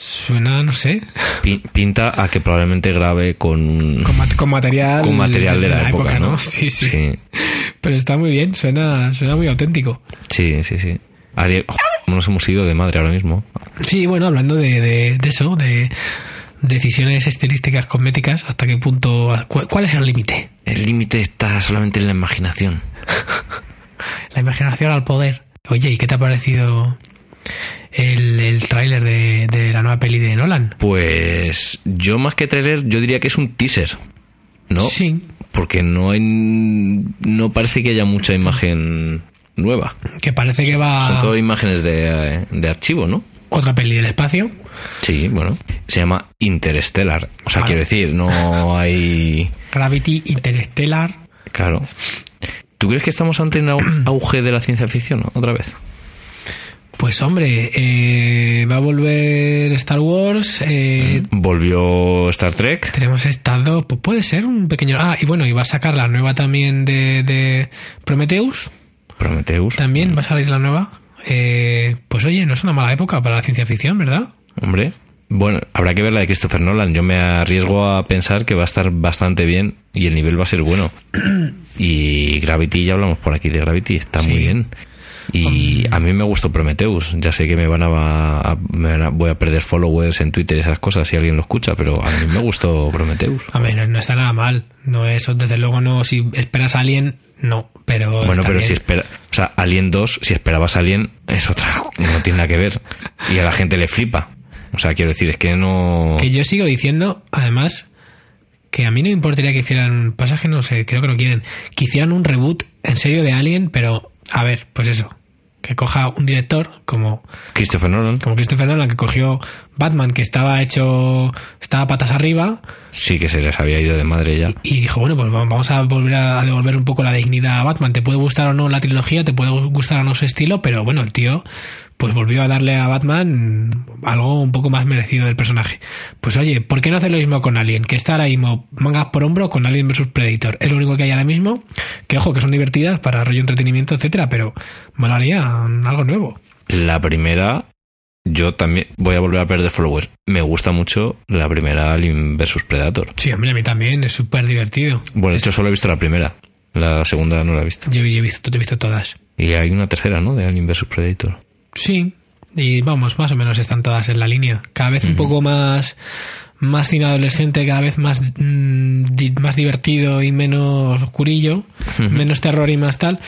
suena, no sé, Pi- Pinta a que probablemente grabe con, un- con, mat- con material, con material de, la, época, ¿no? Sí, sí, Sí, Pero está muy bien, suena, suena muy auténtico. sí, sí. sí. Ariel, cómo nos hemos ido de madre ahora mismo. Sí, bueno, hablando de, de, de eso, de decisiones estilísticas cosméticas, ¿hasta qué punto, cu- cuál es el límite? El límite está solamente en la imaginación. La imaginación al poder. Oye, ¿y qué te ha parecido el, el tráiler de, de la nueva peli de Nolan? Pues yo más que trailer, yo diría que es un teaser, ¿no? Sí, Porque no hay, no parece que haya mucha imagen nueva. que parece que va Son todo imágenes de, de archivo, ¿no? otra peli del espacio. Sí, bueno. Se llama Interstellar. O sea, Claro. quiero decir, no hay... Gravity Interstellar. Claro. ¿Tú crees que estamos ante un au- auge de la ciencia ficción otra vez? Pues hombre, eh, va a volver Star Wars. eh, Volvió Star Trek. Tenemos estado, pues puede ser un pequeño. Ah, y bueno, y va a sacar la nueva también de, de Prometheus. Prometheus. También va a salir la nueva. Eh, pues oye, no es una mala época para la ciencia ficción, ¿verdad? Hombre. Bueno, habrá que ver la de Christopher Nolan. Yo me arriesgo a pensar que va a estar bastante bien y el nivel va a ser bueno. Y Gravity, ya hablamos por aquí de Gravity, está Sí. muy bien. Y a mí me gustó Prometheus. Ya sé que me van a, a- me van a- voy a perder followers en Twitter y esas cosas si alguien lo escucha, pero a mí me gustó Prometheus. A ver, no, está nada mal. No es, desde luego, no. Si esperas a alguien, no. Pero. Bueno, pero bien. si espera, o sea, Alien 2, si esperabas Alien, es otra, no tiene nada que ver. Y a la gente le flipa. O sea, quiero decir, es que no. Que yo sigo diciendo, además, que a mí no me importaría que hicieran. Pasa que no sé, creo que no quieren. Que hicieran un reboot en serio de Alien, pero. A ver, pues eso. Que coja un director como. Christopher Nolan, como Christopher Nolan que cogió Batman que estaba hecho estaba patas arriba sí que se les había ido de madre ya. y dijo bueno pues vamos a volver a devolver un poco la dignidad a Batman te puede gustar o no la trilogía te puede gustar o no su estilo pero bueno el tío pues volvió a darle a Batman algo un poco más merecido del personaje pues oye ¿por qué no hacer lo mismo con Alien? que está ahora mismo mangas por hombro con Alien vs Predator es lo único que hay ahora mismo que ojo que son divertidas para rollo entretenimiento etcétera pero molaría algo nuevo La primera, yo también voy a volver a perder followers. Me gusta mucho la primera Alien vs Predator. sí hombre a mí también es súper divertido Bueno, de hecho solo he visto la primera. La segunda no la he visto. Yo, yo he visto, te he visto todas. Y hay una tercera, ¿no? De Alien vs Predator. Sí, y vamos, más o menos están todas en la línea. Cada vez un poco más, más cine adolescente, cada vez más, mm, di- más divertido y menos oscurillo, menos terror y más tal.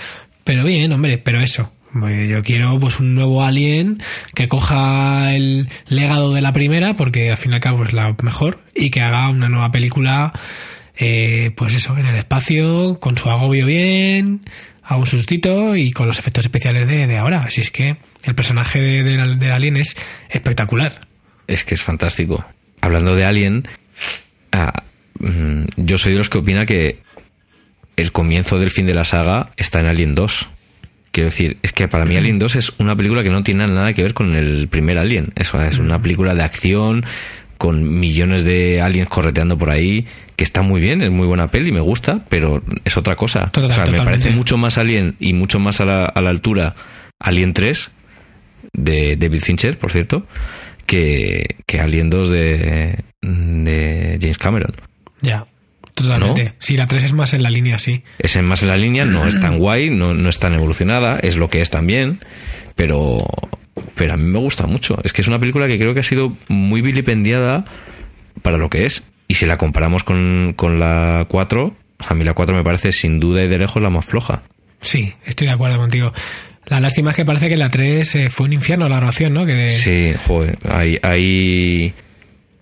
Pero bien, hombre, pero eso. Pues Yo quiero pues un nuevo Alien que coja el legado de la primera, porque al fin y al cabo es la mejor, y que haga una nueva película, eh, pues eso, en el espacio, con su agobio bien, a un sustito y con los efectos especiales de, de ahora. Así es que el personaje de, Alien es espectacular. Es que es fantástico. Hablando de Alien, ah, mm, yo soy de los que opina que el comienzo del fin de la saga está en Alien 2. Quiero decir, es que para mí Alien 2 es una película que no tiene nada que ver con el primer Alien. Eso es una película de acción con millones de aliens correteando por ahí, que está muy bien, es muy buena peli, me gusta, pero es otra cosa. Total- o sea, me parece mucho más Alien y mucho más a la, a la altura Alien 3 de David Fincher, por cierto, que, que Alien 2 de, de James Cameron. Ya, totalmente. ¿No? Sí, la 3 es más en la línea, sí. Es en más en la línea, no es tan guay, no, no es tan evolucionada, es lo que es también, pero, pero a mí me gusta mucho. Es que es una película que creo que ha sido muy vilipendiada para lo que es. Y si la comparamos con, con la 4, a mí la 4 me parece sin duda y de lejos la más floja. Sí, estoy de acuerdo contigo. La lástima es que parece que la 3 eh, fue un infierno la grabación, ¿no? Que de- Sí, joder, hay, hay,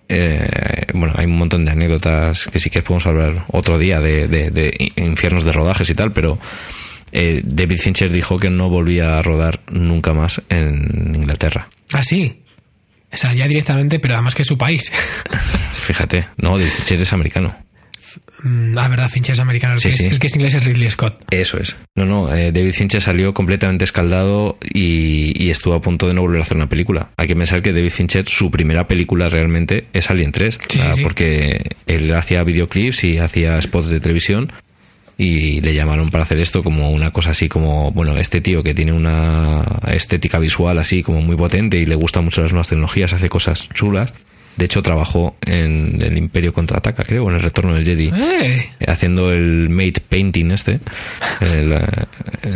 eh, bueno, hay un montón de anécdotas que sí que podemos hablar otro día de, de- de infiernos de rodajes y tal, pero eh, David Fincher dijo que no volvía a rodar nunca más en Inglaterra. Ah, sí. O sea, ya directamente, pero además que es su país. Fíjate, no, David Fincher es americano. Mm, ah, verdad, Fincher es americano. El, Sí, que, sí. Es, el que es inglés es Ridley Scott. Eso es. No, no, eh, David Fincher salió completamente escaldado y, y estuvo a punto de no volver a hacer una película. Hay que pensar que David Fincher, su primera película realmente es Alien 3, Sí, o sea, sí, sí. porque él hacía videoclips y hacía spots de televisión y le llamaron para hacer esto como una cosa así como, bueno, este tío que tiene una estética visual así como muy potente y le gustan mucho las nuevas tecnologías, hace cosas chulas. De hecho, trabajó en el Imperio Contraataca, creo, en el Retorno del Jedi ¡Eh! haciendo el mate painting este. El, eh,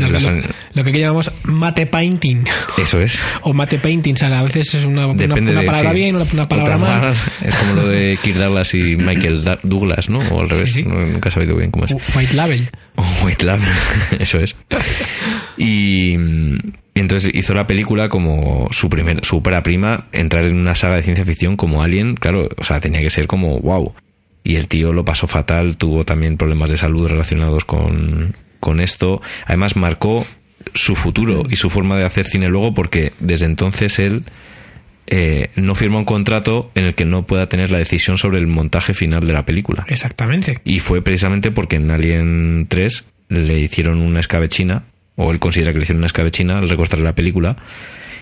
Lo, las- lo- lo que aquí llamamos mate painting. eso es. O mate painting, o sea, a veces es una, una- de palabra sí. bien, una, una palabra mal. Es como lo de Kirk Douglas y Michael Da- Douglas, ¿no? O al revés. Sí, sí. No- nunca he sabido bien cómo es. White label. O White Lab, eso es. Y entonces hizo la película como su primer, su ópera prima, entrar en una saga de ciencia ficción como Alien, claro, o sea, tenía que ser como wow. Y el tío lo pasó fatal, tuvo también problemas de salud relacionados con, con esto. Además, marcó su futuro y su forma de hacer cine luego porque desde entonces él eh, no firma un contrato en el que no pueda tener la decisión sobre el montaje final de la película. Exactamente. Y fue precisamente porque en Alien 3 le hicieron una escabechina, o él considera que le hicieron una escabechina al recortar la película.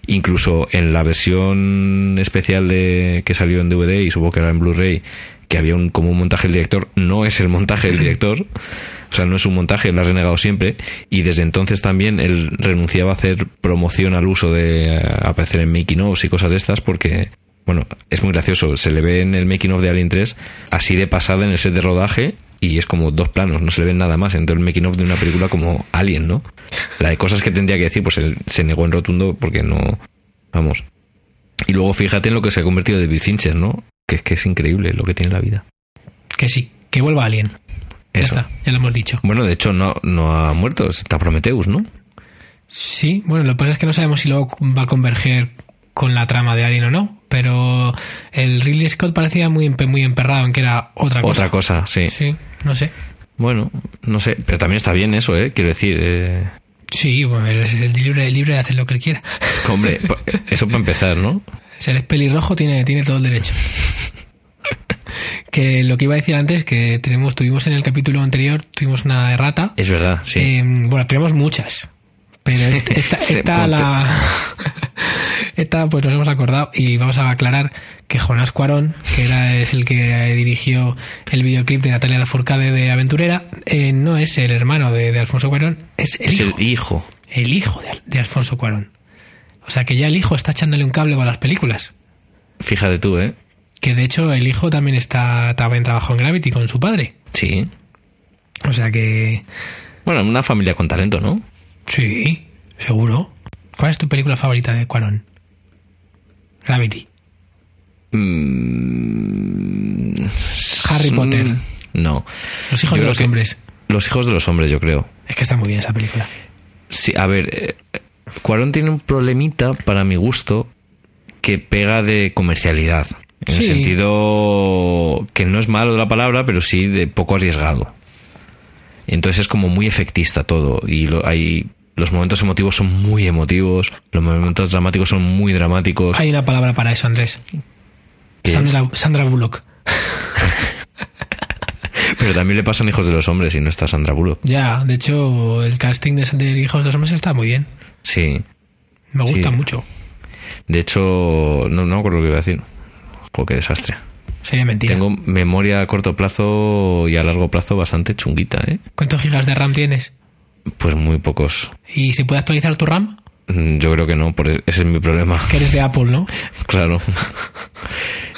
Incluso en la versión especial de que salió en DVD y supongo que era en Blu-ray, que había un, como un montaje del director, no es el montaje del director. O sea, no es un montaje, lo ha renegado siempre. Y desde entonces también él renunciaba a hacer promoción al uso de eh, aparecer en making ofs y cosas de estas porque, bueno, es muy gracioso. Se le ve en el making of de Alien 3 así de pasada en el set de rodaje y es como dos planos, no se le ven nada más en todo el making of de una película como Alien, ¿no? La de cosas que tendría que decir, pues él se negó en rotundo porque no. Vamos. Y luego fíjate en lo que se ha convertido David Fincher, ¿no? Que es que es increíble lo que tiene la vida. Que sí, que vuelva Alien. Ya Eso. está, ya lo hemos dicho. Bueno, de hecho, no, no ha muerto, está Prometheus, ¿no? Sí, bueno, lo que pasa es que no sabemos si luego va a converger con la trama de Alien o no, pero el Ridley Scott parecía muy, muy emperrado en que era otra cosa. Otra cosa, sí. Sí, no sé. Bueno, no sé, pero también está bien eso, ¿eh? Quiero decir, eh, Sí, bueno, es el libre, libre de hacer lo que él quiera. hombre, pa- eso para empezar, ¿no? Si él es pelirrojo, tiene, tiene todo el derecho. que lo que iba a decir antes, que tenemos, tuvimos en el capítulo anterior, tuvimos una errata. Es verdad, sí. Eh, bueno, tenemos muchas. Pero Sí. esta, esta, la. Esta, pues nos hemos acordado y vamos a aclarar que Jonás Cuarón, que era, es el que dirigió el videoclip de Natalia Lafourcade de Aventurera, eh, no es el hermano de, de Alfonso Cuarón, es el es hijo. el hijo. El hijo de, Al- de Alfonso Cuarón. O sea que ya el hijo está echándole un cable para las películas. Fíjate tú, ¿eh? Que de hecho el hijo también está también trabajó en Gravity con su padre. Sí. O sea que. Bueno, una familia con talento, ¿no? Sí, seguro. ¿Cuál es tu película favorita de Cuarón? Gravity. Mm, Harry Potter. mm, No. Los hijos Yo de los hombres. Los hijos de los hombres, yo creo. Es que está muy bien esa película. Sí, a ver, eh, Cuarón tiene un problemita, para mi gusto, que pega de comercialidad. En el sentido que no es malo la palabra, pero sí de poco arriesgado. Entonces es como muy efectista todo. Y lo- hay, los momentos emotivos son muy emotivos, los momentos dramáticos son muy dramáticos. Hay una palabra para eso, Andrés. ¿Qué Sandra, Sandra Bullock. Pero también le pasan hijos de los hombres y no está Sandra Bullock. Ya, de hecho, el casting de, de Hijos de los Hombres está muy bien. Sí. Me gusta Sí. mucho. De hecho, no, no me acuerdo lo que iba a decir. Jo, qué desastre. Sería mentira. Tengo memoria a corto plazo y a largo plazo bastante chunguita, ¿eh? ¿Cuántos gigas de RAM tienes? Pues muy pocos. ¿Y si puede actualizar tu RAM? Mm, Yo creo que no, porque ese es mi problema. Que eres de Apple, ¿no? Claro.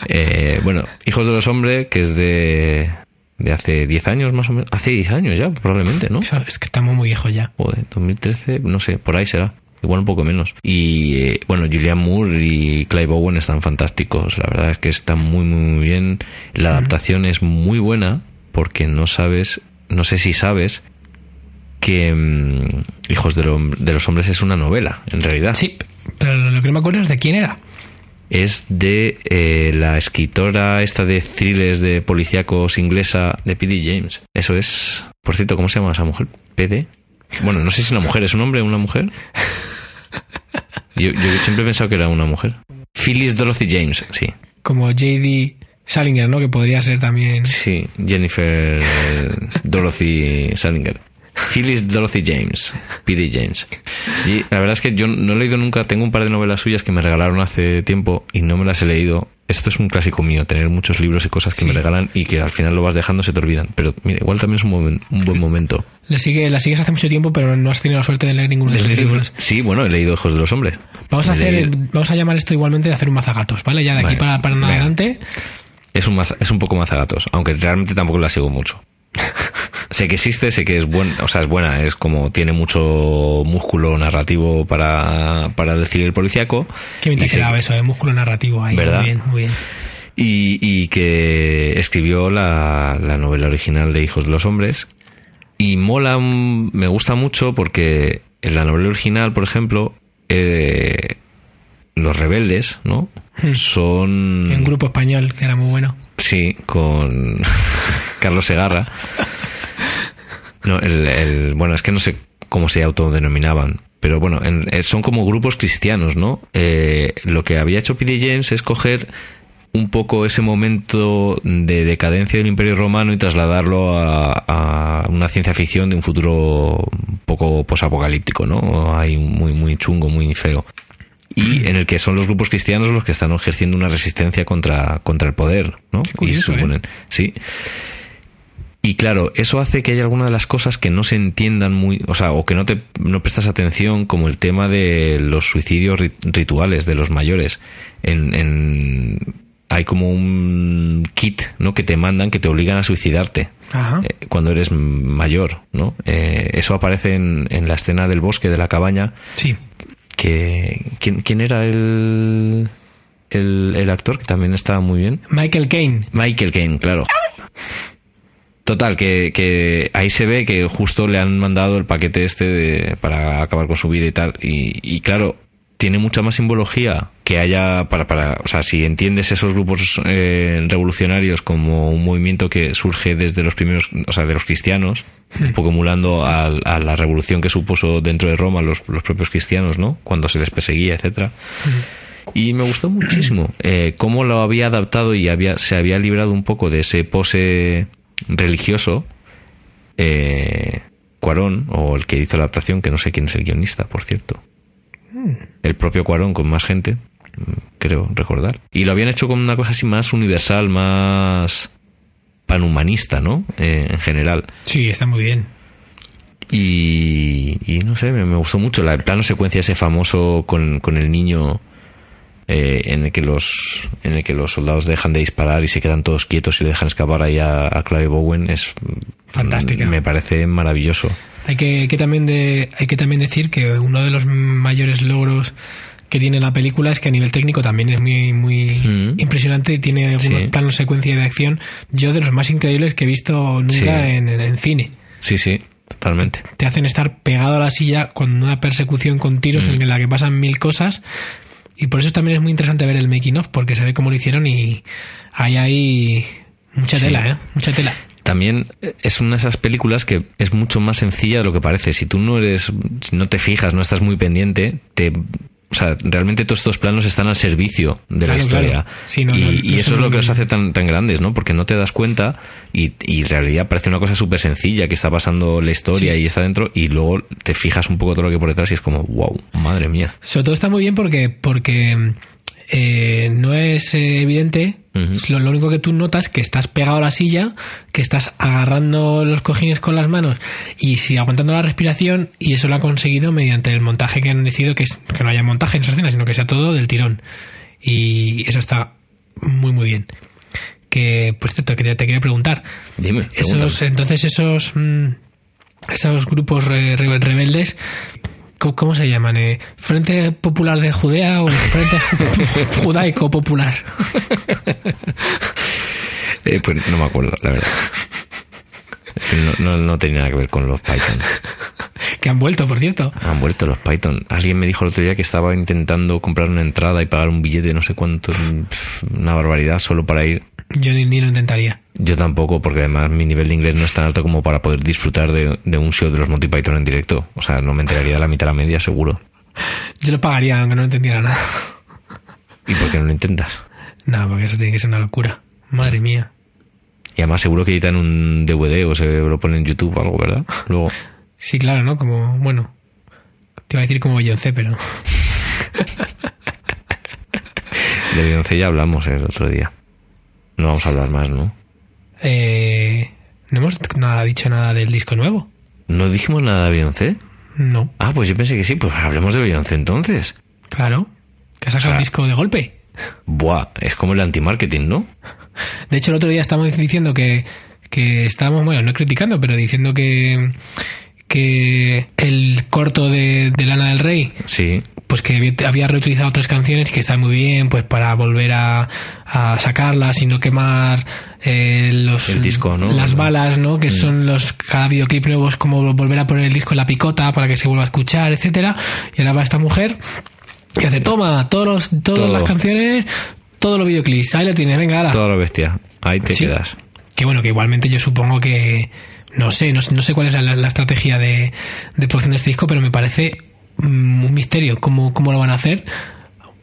Eh, bueno, Hijos de los Hombres, que es de, de hace 10 años más o menos. Hace 10 años ya, probablemente, ¿no? Es que estamos muy viejos ya. Joder, 2013, no sé, por ahí será. Igual un poco menos. Y eh, bueno, Julian Moore y Clive Owen están fantásticos. La verdad es que están muy, muy, muy bien. La adaptación es muy buena porque no sabes, no sé si sabes que mm, Hijos de, lo- de los Hombres es una novela, en realidad. Sí, pero lo que no me acuerdo es de quién era. Es de eh, la escritora esta de thrillers de policíacos inglesa de P.D. James. Eso es, por cierto, ¿cómo se llama esa mujer? ¿PD? Bueno, no sé si es una mujer, ¿es un hombre o una mujer? Yo, yo siempre he pensado que era una mujer. Phyllis Dorothy James, sí. Como J.D. Salinger, ¿no? Que podría ser también. Sí, Jennifer Dorothy Salinger. Phyllis Dorothy James, P.D. James. Y la verdad es que yo no he leído nunca, tengo un par de novelas suyas que me regalaron hace tiempo y no me las he leído. Esto es un clásico mío, tener muchos libros y cosas que Sí. me regalan y que al final lo vas dejando, se te olvidan. Pero mira, igual también es un, momen- un buen momento. Le sigue, la sigues hace mucho tiempo, pero no has tenido la suerte de leer ninguno de sus libros. Sí, bueno, he leído Ojos de los Hombres. Vamos a hacer, vamos a llamar esto igualmente de hacer un mazagatos, ¿vale? Ya de aquí Vale, para, para adelante. Es un, maza- es un poco mazagatos, aunque realmente tampoco la sigo mucho. Sé que existe, sé que es buena, o sea, es buena, es como tiene mucho músculo narrativo para, para decir el policíaco. Qué bien te quedaba eso, de músculo narrativo ahí. ¿Verdad? Muy bien, muy bien. y, y que escribió la, la novela original de Hijos de los Hombres. Y mola, me gusta mucho porque en la novela original, por ejemplo, eh, los rebeldes, ¿no? Hmm. Son... Un grupo español que era muy bueno. Sí, con Carlos Segarra. No, el, el- bueno, es que no sé cómo se autodenominaban, pero bueno, en- eh, son como grupos cristianos, ¿no? Eh, lo que había hecho P.D. James es coger un poco ese momento de decadencia del Imperio Romano y trasladarlo a, a una ciencia ficción de un futuro un poco posapocalíptico, ¿no? Hay muy, muy chungo, muy feo y en el que son los grupos cristianos los que están ejerciendo una resistencia contra, contra el poder, ¿no? curioso, y suponen, sí. Y claro, eso hace que haya algunas de las cosas que no se entiendan muy, o sea, o que no te no prestas atención, como el tema de los suicidios ri- rituales de los mayores. En, en- hay como un kit, ¿no? Que te mandan, que te obligan a suicidarte Ajá. eh, cuando eres mayor, ¿no? Eh, eso aparece en, en la escena del bosque de la cabaña Sí. que ¿quién, quién era el, el el actor que también estaba muy bien Michael Caine. Michael Caine claro total que, que ahí se ve que justo le han mandado el paquete este de- para acabar con su vida y tal. Y, y claro tiene mucha más simbología que haya para para o sea si entiendes esos grupos eh, revolucionarios como un movimiento que surge desde los primeros o sea de los cristianos un poco emulando a, la revolución que supuso dentro de Roma los, los propios cristianos no cuando se les perseguía etcétera. Y me gustó muchísimo eh, cómo lo había adaptado y había se había librado un poco de ese pose religioso eh, Cuarón o el que hizo la adaptación que no sé quién es el guionista por cierto el propio Cuarón con más gente, creo recordar. Y lo habían hecho con una cosa así más universal, más panhumanista, ¿no? Eh, en general. Sí, está muy bien. Y, y no sé, me, me gustó mucho. La, el plano secuencia ese famoso con, con el niño eh, en el que los en el que los soldados dejan de disparar y se quedan todos quietos y le dejan escapar ahí a, a Clive Bowen es Fantástica. Me parece maravilloso. Hay que, que también de, hay que también decir que uno de los mayores logros que tiene la película es que a nivel técnico también es muy muy Mm. impresionante y tiene algunos Sí. planos secuencia de acción yo de los más increíbles que he visto nunca Sí. en, en- en cine Sí, sí, totalmente. te hacen estar pegado a la silla con una persecución con tiros Mm. en la que pasan mil cosas y por eso también es muy interesante ver el making of porque se ve cómo lo hicieron y hay ahí mucha Sí. tela, ¿eh? Mucha tela. También es una de esas películas que es mucho más sencilla de lo que parece. Si tú no eres, si no te fijas, no estás muy pendiente, te, o sea, realmente todos estos planos están al servicio de la historia. claro. Sí, no, y no, y no eso es lo que los- los hace tan, tan grandes, ¿no? Porque no te das cuenta y, y en realidad parece una cosa súper sencilla que está pasando la historia Sí. y está dentro y luego te fijas un poco todo lo que hay por detrás y es como, wow, madre mía. Sobre todo está muy bien porque, porque eh, no es eh, evidente. Lo, lo único que tú notas que estás pegado a la silla, que estás agarrando los cojines con las manos y si aguantando la respiración y eso lo han conseguido mediante el montaje que han decidido que, es, que no haya montaje en esa escena, sino que sea todo del tirón. Y eso está muy muy bien. Que, por cierto, que te, te quería preguntar. Dime, Esos, entonces esos mm, esos grupos re- re- rebeldes ¿cómo, se llaman? Eh, ¿Frente Popular de Judea o Frente Ju- Judaico Popular? Eh, pues no me acuerdo, la verdad. No, no, no tenía nada que ver con los Python. que han vuelto, por cierto. Han vuelto los Python. Alguien me dijo el otro día que estaba intentando comprar una entrada y pagar un billete de no sé cuánto, una barbaridad, solo para ir. Yo ni, ni lo intentaría. Yo tampoco, porque además mi nivel de inglés no es tan alto como para poder disfrutar de, de un show de los Monty Python en directo. O sea, no me enteraría de la mitad a la media, seguro. Yo lo pagaría aunque no entendiera nada. ¿Y por qué no lo intentas? No, porque eso tiene que ser una locura. Madre mía. Y además seguro que editan un DVD o se lo ponen en YouTube o algo, ¿verdad? Luego. Sí, claro, ¿no? Como, bueno, te iba a decir como Beyoncé, pero De Beyoncé ya hablamos el otro día. No vamos a hablar más, ¿no? Eh, no hemos nada dicho nada del disco nuevo. ¿No dijimos nada de Beyoncé? No, Ah, pues yo pensé que sí, pues hablemos de Beyoncé entonces. claro. Que sacado un disco de golpe. Buah, es como el anti-marketing, ¿no? De hecho, el otro día estábamos diciendo que, que estábamos, bueno, no criticando, pero diciendo que, que el corto de, de Lana del Rey, Sí. Pues que había- reutilizado otras canciones que están muy bien, pues para volver a, a sacarlas y no quemar eh, los, El disco, ¿no? Mm. las balas, ¿no? Que son los cada videoclip nuevo es como volver a poner el disco en la picota para que se vuelva a escuchar, etcétera. Y ahora va esta mujer y hace, toma, todos los, todas Todo. las canciones, todos los videoclips, ahí lo tienes, venga, ahora. Toda la bestia. Ahí te Sí. quedas. Que bueno, que igualmente yo supongo que. No sé, no, sé- no sé cuál es la, la estrategia de, de producción de este disco, pero me parece mm, un misterio cómo, cómo lo van a hacer.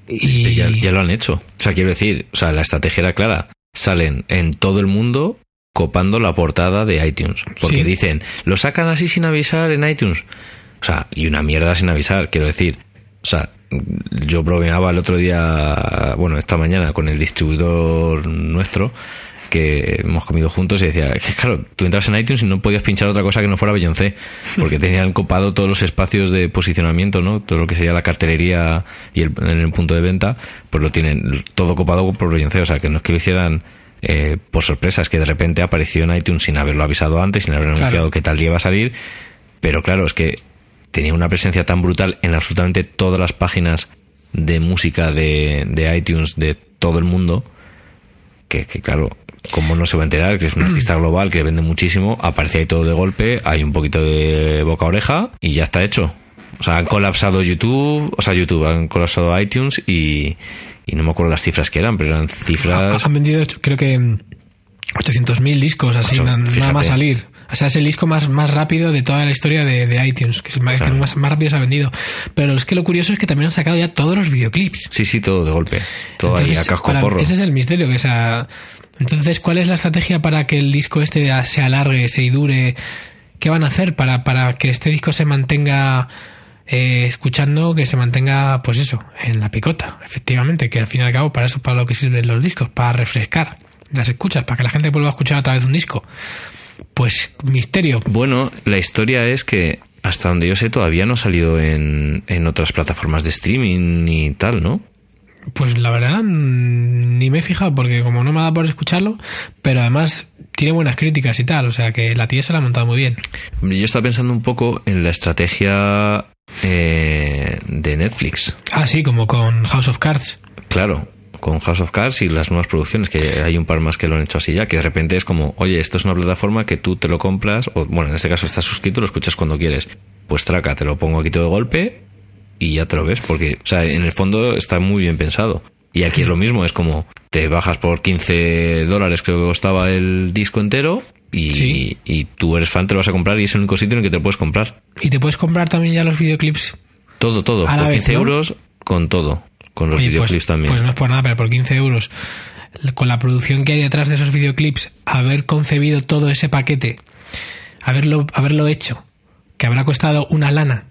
Y Ya, ya lo han hecho. O sea, quiero decir, o sea, la estrategia era clara. Salen en todo el mundo copando la portada de iTunes. Porque Sí. dicen, lo sacan así sin avisar en iTunes. O sea, y una mierda sin avisar, quiero decir. O sea, yo bromeaba el otro día, bueno, esta mañana con el distribuidor nuestro que hemos comido juntos y decía que claro, tú entras en iTunes y no podías pinchar otra cosa que no fuera Beyoncé, porque tenían copado todos los espacios de posicionamiento, ¿no? Todo lo que sería la cartelería y el, en el punto de venta, pues lo tienen todo copado por Beyoncé, o sea, que no es que lo hicieran eh, por sorpresa, es que de repente apareció en iTunes sin haberlo avisado antes, sin haber Claro. anunciado que tal día iba a salir, pero claro, es que tenía una presencia tan brutal en absolutamente todas las páginas de música de, de iTunes de todo el mundo que, que, claro, como no se va a enterar que es un artista global que vende muchísimo, aparece ahí todo de golpe, hay un poquito de boca a oreja y ya está hecho. O sea, han colapsado YouTube, o sea, YouTube, han colapsado iTunes y, y no me acuerdo las cifras que eran, pero eran cifras... ha- han vendido, creo que mm, 800.000 discos así, Ocho, nada fíjate. más salir. O sea, es el disco más, más rápido de toda la historia de, de iTunes, que es el Claro. que más, más rápido se ha vendido. Pero es que lo curioso es que también han sacado ya todos los videoclips. Sí, sí, todo de golpe. Todo ahí a Entonces, casco porro. Ese es el misterio. Que esa... Entonces, ¿cuál es la estrategia para que el disco este se alargue, se dure? ¿Qué van a hacer para, para que este disco se mantenga eh, escuchando, que se mantenga, pues eso, en la picota? Efectivamente, que al fin y al cabo para eso es para lo que sirven los discos, para refrescar las escuchas, para que la gente vuelva a escuchar otra vez un disco. Pues misterio. Bueno, la historia es que hasta donde yo sé todavía no ha salido en, en otras plataformas de streaming y tal, ¿no? Pues la verdad, ni me he fijado porque como no me ha dado por escucharlo, pero además tiene buenas críticas y tal, o sea que la tía se la ha montado muy bien. Yo estaba pensando un poco en la estrategia eh, de Netflix. Ah, sí, como con House of Cards. Claro, con House of Cards y las nuevas producciones, que hay un par más que lo han hecho así ya, que de repente es como, oye, esto es una plataforma que tú te lo compras, o bueno, en este caso estás suscrito, lo escuchas cuando quieres. Pues traca, te lo pongo aquí todo de golpe y ya te lo ves, porque, o sea, en el fondo está muy bien pensado. Y aquí es lo mismo, es como, te bajas por 15 dólares, creo que costaba el disco entero, y, Sí. y tú eres fan, te lo vas a comprar y es el único sitio en el que te lo puedes comprar. Y te puedes comprar también ya los videoclips. Todo, todo, A por vez, 15 ¿no? euros, con todo, con los Oye, videoclips pues, también. Pues no es por nada, pero por 15 euros, con la producción que hay detrás de esos videoclips, haber concebido todo ese paquete, haberlo, haberlo hecho, que habrá costado una lana.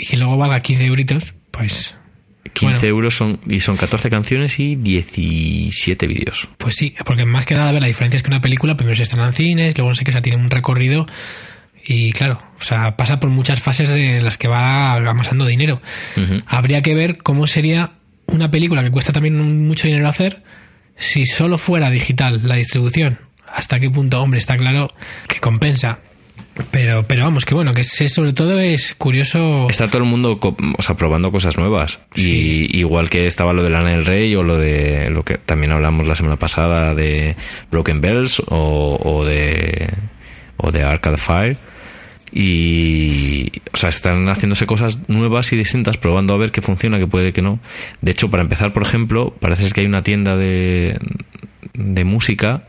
Y que luego valga 15 euritos, pues 15 Bueno. euros son, y son 14 canciones y 17 vídeos. Pues sí, porque más que nada, ver, la diferencia es que una película primero se estrena en cines, luego no sé qué, o sea, tiene un recorrido y claro, o sea, pasa por muchas fases en las que va amasando dinero. Habría que ver cómo sería una película que cuesta también mucho dinero hacer si solo fuera digital la distribución. Hasta qué punto, hombre, está claro que compensa. Pero, pero vamos, que bueno, que se- sobre todo es curioso. Está todo el mundo o sea, probando cosas nuevas. Sí. Y igual que estaba lo de Lana del Rey o lo de lo que también hablamos la semana pasada de Broken Bells o, o de o de Arcade Fire. Y o sea, están haciéndose cosas nuevas y distintas, probando a ver qué funciona, qué puede, que no. De hecho, para empezar, por ejemplo, parece que hay una tienda de, de música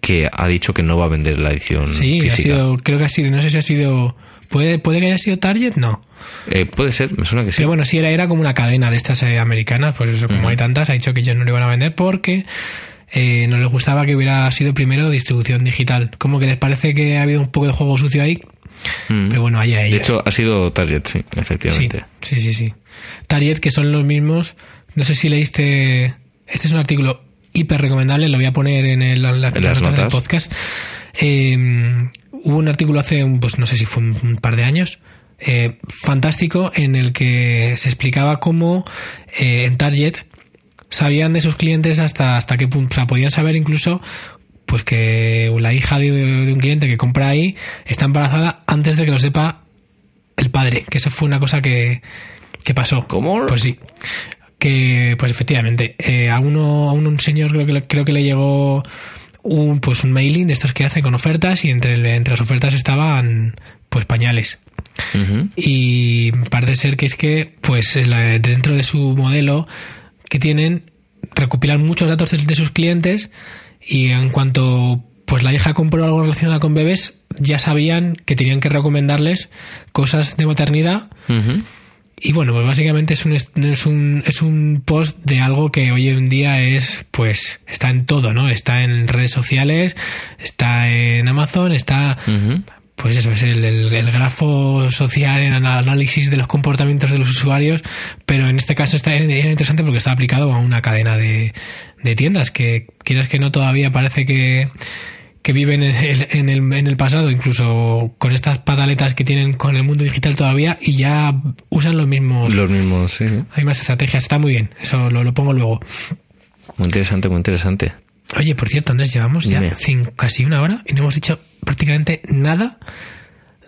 que ha dicho que no va a vender la edición Sí, ha sido, creo que ha sido, no sé si ha sido. ¿Puede, puede que haya sido Target? No. Eh, puede ser, me suena que sí. Pero bueno, sí, era, era como una cadena de estas eh, americanas, pues eso, como hay tantas, ha dicho que ellos no le iban a vender porque eh, no les gustaba que hubiera sido primero distribución digital. Como que les parece que ha habido un poco de juego sucio ahí, pero bueno, allá De ellos. hecho, ha sido Target, sí, sí, efectivamente. sí, sí, sí. Target, que son los mismos, no sé si leíste, este es un artículo hiper recomendable, lo voy a poner en, el, la- las las notas del notas. podcast. Eh, hubo un artículo hace, un- pues no sé si fue un, un par de años, eh, fantástico, en el que se explicaba cómo eh, en Target sabían de sus clientes hasta, hasta qué punto, o sea, podían saber incluso pues que la hija de, de un cliente que compra ahí está embarazada antes de que lo sepa el padre, que eso fue una cosa que, que pasó. ¿Cómo? Pues sí. Que, pues efectivamente, eh, a uno, a un señor creo que, le- creo que le llegó un, pues un mailing de estos que hace con ofertas y entre, entre las ofertas estaban pues pañales. Y parece ser que es que, pues, dentro de su modelo que tienen, recopilan muchos datos de, de sus clientes y en cuanto pues la hija compró algo relacionado con bebés, ya sabían que tenían que recomendarles cosas de maternidad. Y bueno, pues básicamente es un, es un, es un post de algo que hoy en día es, pues, está en todo, ¿no? Está en redes sociales, está en Amazon, está pues eso es el, el- el grafo social en el análisis de los comportamientos de los usuarios, pero en este caso está, era interesante porque está aplicado a una cadena de, de tiendas que quieras que no todavía parece que, que viven en el, en, el, en el pasado, incluso con estas pataletas que tienen con el mundo digital todavía y ya usan los mismos... Los mismos, sí. Hay más estrategias, está muy bien, eso lo, lo pongo luego. Muy interesante, muy interesante. Oye, por cierto, Andrés, llevamos ya Dime. cin- casi una hora y no hemos dicho prácticamente nada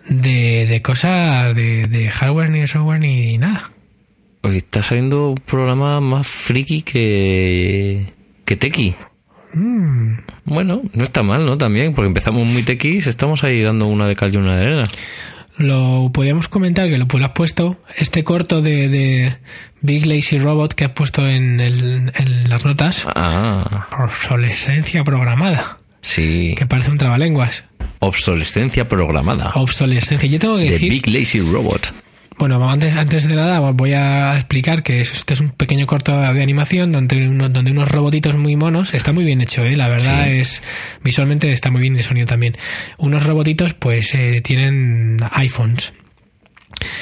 de, de cosas de, de hardware ni de software ni nada. Hoy está saliendo un programa más friki que. que tequi. Mm. Bueno, no está mal, ¿no? También, porque empezamos muy tequis, estamos ahí dando una de cal y una de arena. Lo podíamos comentar que lo, pues, lo has puesto, este corto de, de Big Lazy Robot que has puesto en, el- en las notas, Ah, obsolescencia programada, sí. que parece un trabalenguas. Obsolescencia programada. Obsolescencia. Yo tengo que The decir, Big Lazy Robot. Bueno, antes, antes de nada voy a explicar que es- este es un pequeño corto de animación donde, uno- donde unos robotitos muy monos, está muy bien hecho, ¿eh? la verdad Sí. es, visualmente está muy bien y el sonido también. Unos robotitos pues eh, tienen iPhones,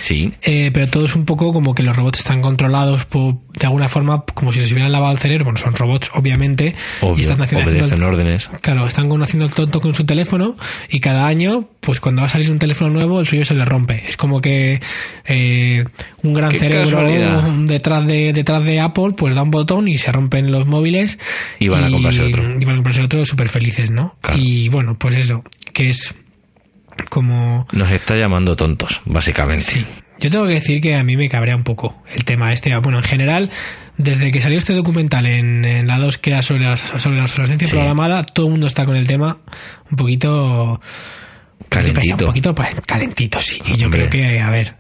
Sí. eh, pero todo es un poco como que los robots están controlados por, de alguna forma como si les hubieran lavado el cerebro, bueno, son robots obviamente, y Obvio. están haciendo, haciendo Obedecen el- órdenes. Claro, están haciendo el tonto con su teléfono y cada año, pues cuando va a salir un teléfono nuevo, el suyo se le rompe. Es como que eh, un gran Qué cerebro casualidad. detrás de detrás de Apple, pues da un botón y se rompen los móviles. Y van a comprarse otro. Y van a comprarse otro súper felices, ¿no? Claro. Y bueno, pues eso, que es como... Nos está llamando tontos, básicamente. Sí. Yo tengo que decir que a mí me cabrea un poco el tema este. Bueno, en general, desde que salió este documental en, en la 2 que era sobre la, sobre la obsolescencia Sí. programada, todo el mundo está con el tema un poquito... Calentito. Un poquito pues, calentito, sí. Y yo Hombre. creo que, a ver,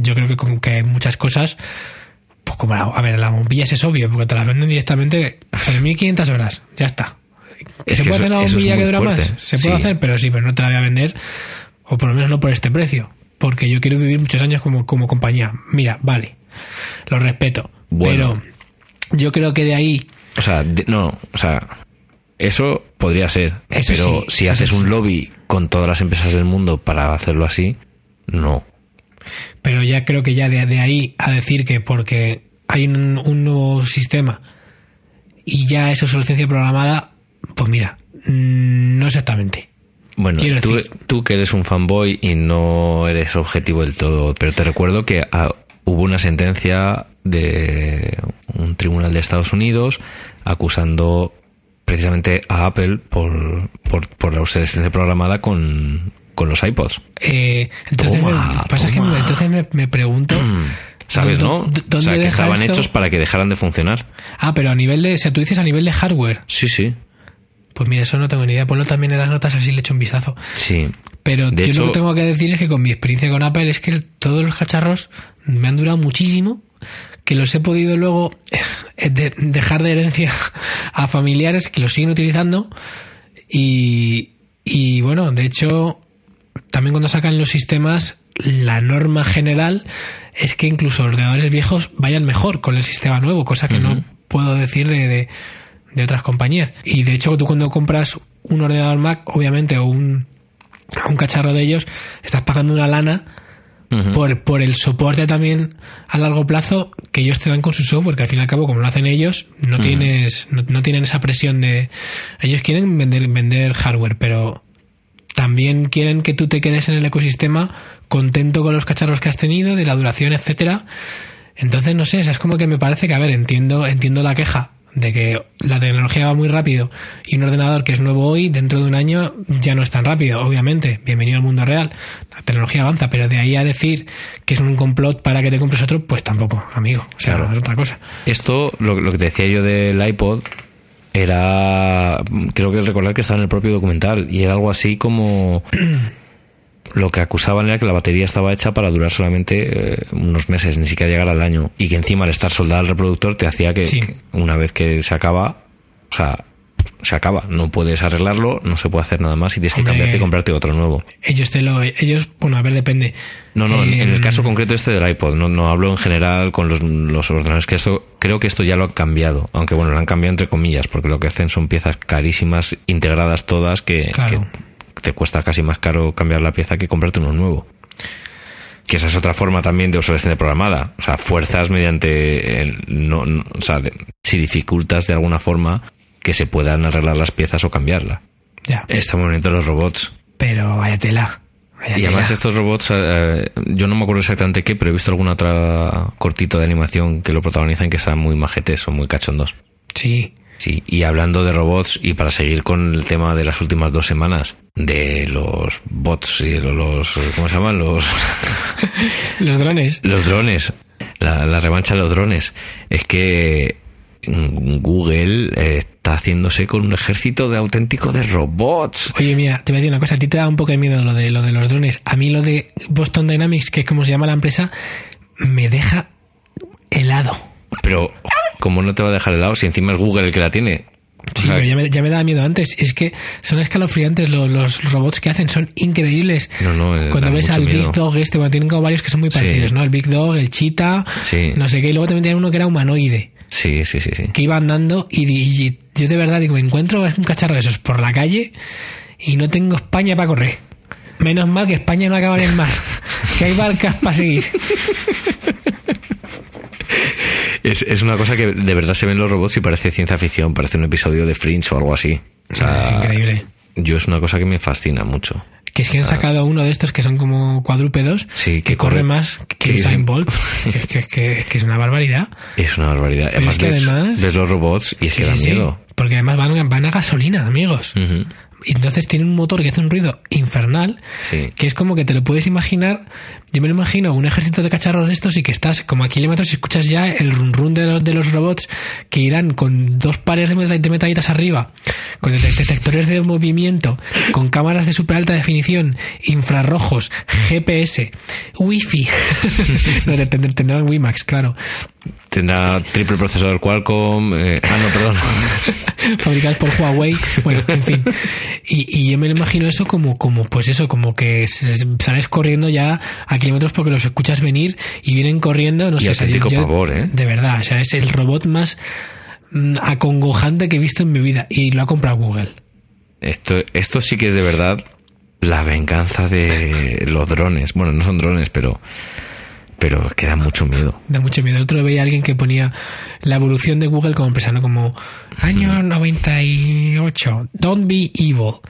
yo creo que con que muchas cosas... Pues como la, a ver, la bombilla es obvio, porque te las venden directamente por 1500 horas, ya está. ¿Que Es se que puede eso- hacer una eso es bombilla que dura fuerte. más? Se puede Sí. hacer, pero sí, pero no te la voy a vender, o por lo menos no por este precio, porque yo quiero vivir muchos años como, como compañía. Mira, vale, lo respeto, Bueno. pero yo creo que de ahí, O sea, de- no, o sea, eso podría ser. Eso pero sí, si eso haces sí. un lobby con todas las empresas del mundo para hacerlo así, no. Pero ya creo que ya de, de ahí a decir que porque hay un, un nuevo sistema y ya es obsolescencia programada, pues mira, mm, no exactamente. Bueno, tú, que eres un fanboy y no eres objetivo del todo, pero te recuerdo que ah, hubo una sentencia de un tribunal de Estados Unidos acusando precisamente a Apple por, por, por la obsolescencia programada con, con los iPods. Eh, entonces, Toma, me, pasa que me- entonces me, me pregunto. ¿Sabes, ¿dó- no? O ¿Dónde sea, que estaban esto? hechos para que dejaran de funcionar. Ah, pero a nivel de. O sea, tú dices a nivel de hardware. Sí, sí. Pues mira, eso no tengo ni idea. Ponlo también en las notas, así le echo un vistazo. Sí. Pero De yo hecho- lo que tengo que decir es que con mi experiencia con Apple es que todos los cacharros me han durado muchísimo, que los he podido luego eh, de- dejar de herencia a familiares que los siguen utilizando y, y bueno, de hecho, también cuando sacan los sistemas, la norma general es que incluso ordenadores viejos vayan mejor con el sistema nuevo, cosa que no puedo decir de, de, de otras compañías. Y de hecho, tú cuando compras un ordenador Mac, obviamente, o un, un cacharro de ellos, estás pagando una lana por, por el soporte también a largo plazo que ellos te dan con su software, que al fin y al cabo, como lo hacen ellos, no tienes, no, no tienen esa presión de. Ellos quieren vender, vender hardware, pero también quieren que tú te quedes en el ecosistema contento con los cacharros que has tenido, de la duración, etcétera. Entonces, no sé, o sea, es como que me parece que, a ver, entiendo, entiendo la queja de que la tecnología va muy rápido y un ordenador que es nuevo hoy, dentro de un año, ya no es tan rápido, obviamente. Bienvenido al mundo real. La tecnología avanza, pero de ahí a decir que es un complot para que te compres otro, pues tampoco, amigo. O sea, Claro. es otra cosa. Esto, lo, lo que te decía yo del iPod, era. Creo que recordar que estaba en el propio documental. Y era algo así como. Lo que acusaban era que la batería estaba hecha para durar solamente eh, unos meses, ni siquiera llegar al año. Y que encima al estar soldada al reproductor te hacía que, Sí. que una vez que se acaba, o sea, se acaba. No puedes arreglarlo, no se puede hacer nada más y tienes que cambiarte y comprarte otro nuevo. Ellos te lo, ellos, bueno, a ver, depende. No, no, en- en el Em, caso concreto este del iPod, no, no hablo en general con los, los ordenadores, que esto, creo que esto ya lo han cambiado, aunque bueno, lo han cambiado entre comillas, porque lo que hacen son piezas carísimas, integradas todas, que, Claro. que te cuesta casi más caro cambiar la pieza que comprarte uno nuevo. Que esa es otra forma también de obsolescencia programada. O sea, fuerzas mediante. el- no, no- o sea, de- si dificultas de alguna forma que se puedan arreglar las piezas o cambiarla. Ya. Está muy bonito los robots. Pero vaya tela. Vaya Y además tela. estos robots, eh, yo no me acuerdo exactamente qué, pero he visto alguna otra cortito de animación que lo protagonizan que están muy majetes o muy cachondos. Sí. Sí, y hablando de robots, y para seguir con el tema de las últimas dos semanas, de los bots y de los, ¿cómo se llaman? Los, Los drones. los drones, la, la revancha de los drones, es que mm, Google eh, está haciéndose con un ejército de auténtico de robots. Oye, mira, te voy a decir una cosa. A ti te da un poco de miedo lo de, lo de los drones. A mí lo de Boston Dynamics, que es como se llama la empresa, me deja helado. Pero, como no te va a dejar helado si encima es Google el que la tiene? O Sí, sea, pero ya me, ya me daba miedo antes. Es que son escalofriantes los, los robots que hacen, son increíbles. No, no, eh, Cuando ves al miedo. Big Dog este, bueno, tienen como varios que son muy Sí. parecidos, ¿no? El Big Dog, el Cheetah, Sí. no sé qué. Y luego también tienen uno que era humanoide, Sí, sí, sí, sí. que iba andando y yo de verdad digo, me encuentro un cacharro de esos por la calle y no tengo España para correr. Menos mal que España no acaba en el mar, que hay barcas para seguir. Es, es una cosa que de verdad se ven los robots y parece ciencia ficción, parece un episodio de Fringe o algo así. O sea, es increíble. Yo es una cosa que me fascina mucho. Que es que han sacado uno de estos que son como cuadrúpedos. Sí, que, que corre corre- más que Usain Bolt, que, que- que- es una barbaridad. Es una barbaridad. Pero además, es que ves, además- ves los robots y es Sí, que da sí, miedo. Porque además van, van a gasolina, amigos. Y entonces tiene un motor que hace un ruido infernal, Sí. que es como que te lo puedes imaginar. Yo me lo imagino un ejército de cacharros de estos y que estás como a kilómetros y escuchas ya el run run de los, de los robots que irán con dos pares de, metra- de metralletas arriba, con det- detectores de movimiento, con cámaras de super alta definición, infrarrojos, GPS, wifi. no, te- tend- tendrán WiMAX, claro. Tendrá triple procesador Qualcomm. eh, ah, no, perdón. por Huawei, bueno, en fin. Y, y yo me lo imagino eso como, como, pues eso, como que sales corriendo ya a kilómetros porque los escuchas venir y vienen corriendo, no Y sé. auténtico pavor, ¿eh? De verdad, o sea, es el robot más mm, acongojante que he visto en mi vida y lo ha comprado Google. Esto, esto sí que es de verdad La venganza de los drones. Bueno, no son drones, pero pero que da mucho miedo. Da mucho miedo. El otro veía a alguien que ponía la evolución de Google como empresa, ¿no? Como año 98, don't be evil.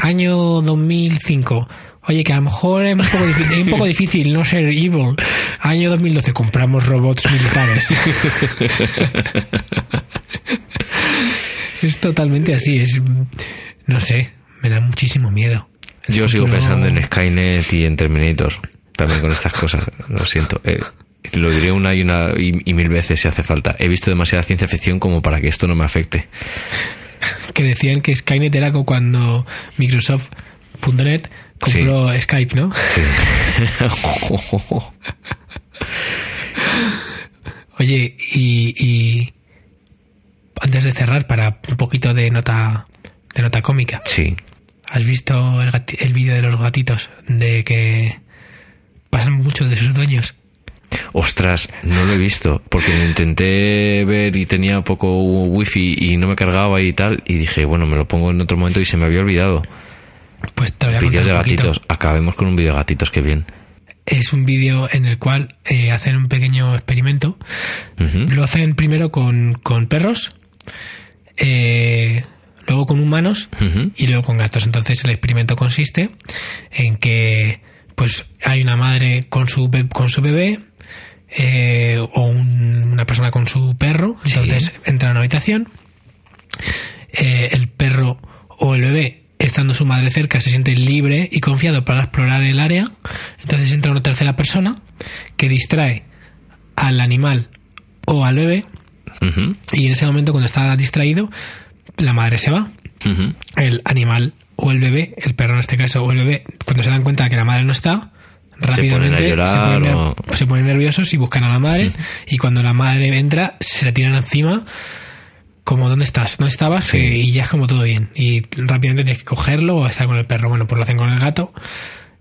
Año 2005, oye, que a lo mejor es un poco difícil, es un poco difícil no ser evil. Año 2012, compramos robots militares. es totalmente así, es... No sé, me da muchísimo miedo. El Yo sigo pensando en Skynet y en Terminator. También con estas cosas. Lo siento. Eh, lo diré una y una y, y mil veces si hace falta. He visto demasiada ciencia ficción como para que esto no me afecte. que decían que Skynet era como cuando Microsoft.net compró Skype, ¿no? Sí. Oye, y, y antes de cerrar, para un poquito de nota de nota cómica, sí. ¿has visto el, el vídeo de los gatitos? De que pasan muchos de sus dueños. Ostras, no lo he visto. Porque intenté ver y tenía poco wifi y no me cargaba y tal. Y dije, bueno, me lo pongo en otro momento y se me había olvidado. Pues te lo voy a contar de un gatitos. Acabemos con un vídeo de gatitos, qué bien. Es un vídeo en el cual eh, hacen un pequeño experimento. Ujú. Lo hacen primero con, con perros, eh, luego con humanos Ujú. y luego con gatos. Entonces el experimento consiste en que pues hay una madre con su con su bebé eh, o un- una persona con su perro. Sí. Entonces entra a una habitación. eh, el perro o el bebé estando su madre cerca se siente libre y confiado para explorar el área. Entonces entra una tercera persona que distrae al animal o al bebé y en ese momento cuando está distraído la madre se va el animal o el bebé, el perro en este caso, o el bebé, cuando se dan cuenta de que la madre no está, rápidamente ponen se llorar ponen, o- ner- se ponen nerviosos y buscan a la madre. Y cuando la madre entra, se le tiran encima, como ¿dónde estás? ¿Dónde estabas? Sí. Y ya es como todo bien. Y rápidamente tienes que cogerlo o estar con el perro. Bueno, pues lo hacen con el gato.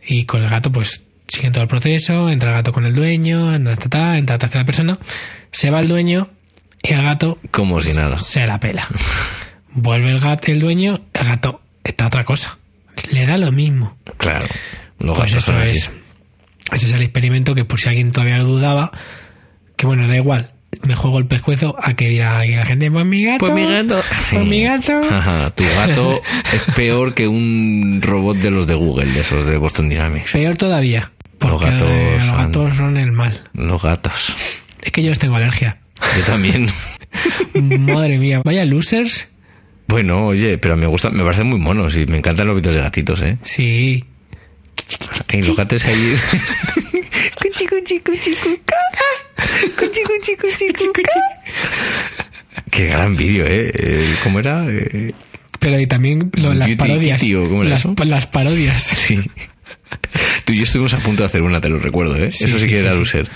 Y con el gato, pues siguen todo el proceso. Entra el gato con el dueño, entra, ta, ta, entra la tercera persona. Se va el dueño y el gato Como si nada. se la pela. Vuelve el gato, el dueño, el gato está otra cosa. Le da lo mismo. Claro. Los Pues gatos eso son es. Ese es el experimento que por si alguien todavía lo dudaba, que bueno, da igual. Me juego el pescuezo a que dirá aquí la gente, pues mi gato. Pues mi gato. Pues mi gato. Ajá, tu gato es peor que un robot de los de Google, de esos de Boston Dynamics. Peor todavía. Porque gatos eh, los son- gatos son el mal. Los gatos. Es que yo les tengo alergia. Yo también. Madre mía, vaya losers. Bueno, oye, pero me gusta, me parecen muy monos y me encantan los vídeos de gatitos, ¿eh? Sí. Y los gatos ahí. Cuchi, cuchi, cuchi, cuca. Cuchi, cuchi, cuchi, cuca. Qué gran vídeo, ¿eh? Eh, ¿Cómo era? Eh, Pero y también lo- las Beauty parodias. Kitty, ¿o cómo era las, eso? las parodias. Sí. Tú y yo estuvimos a punto de hacer una, te lo recuerdo, ¿eh? Sí, Eso sí, sí, que sí, era loser.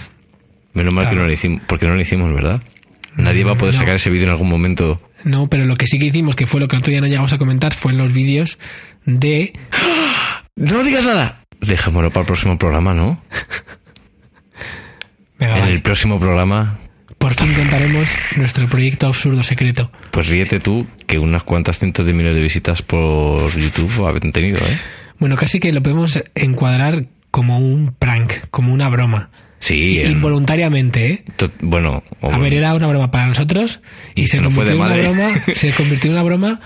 Menos mal que no lo hicimos, porque no lo hicimos, ¿verdad? Nadie va a poder No. sacar ese vídeo en algún momento. No, pero lo que sí que hicimos, que fue lo que el otro día no llegamos a comentar, fue en los vídeos de ¡No digas nada! Dejémoslo para el próximo programa, ¿no? Venga, En vale. el próximo programa, Por fin contaremos nuestro proyecto absurdo secreto. pues ríete tú, que unas cuantas cientos de miles de visitas por YouTube habían tenido, ¿eh? Bueno, casi que lo podemos encuadrar como un prank, como una broma. Sí, Involuntariamente, ¿eh? bueno, A ver, era una broma para nosotros y, Y se, convirtió en una broma, se convirtió en una broma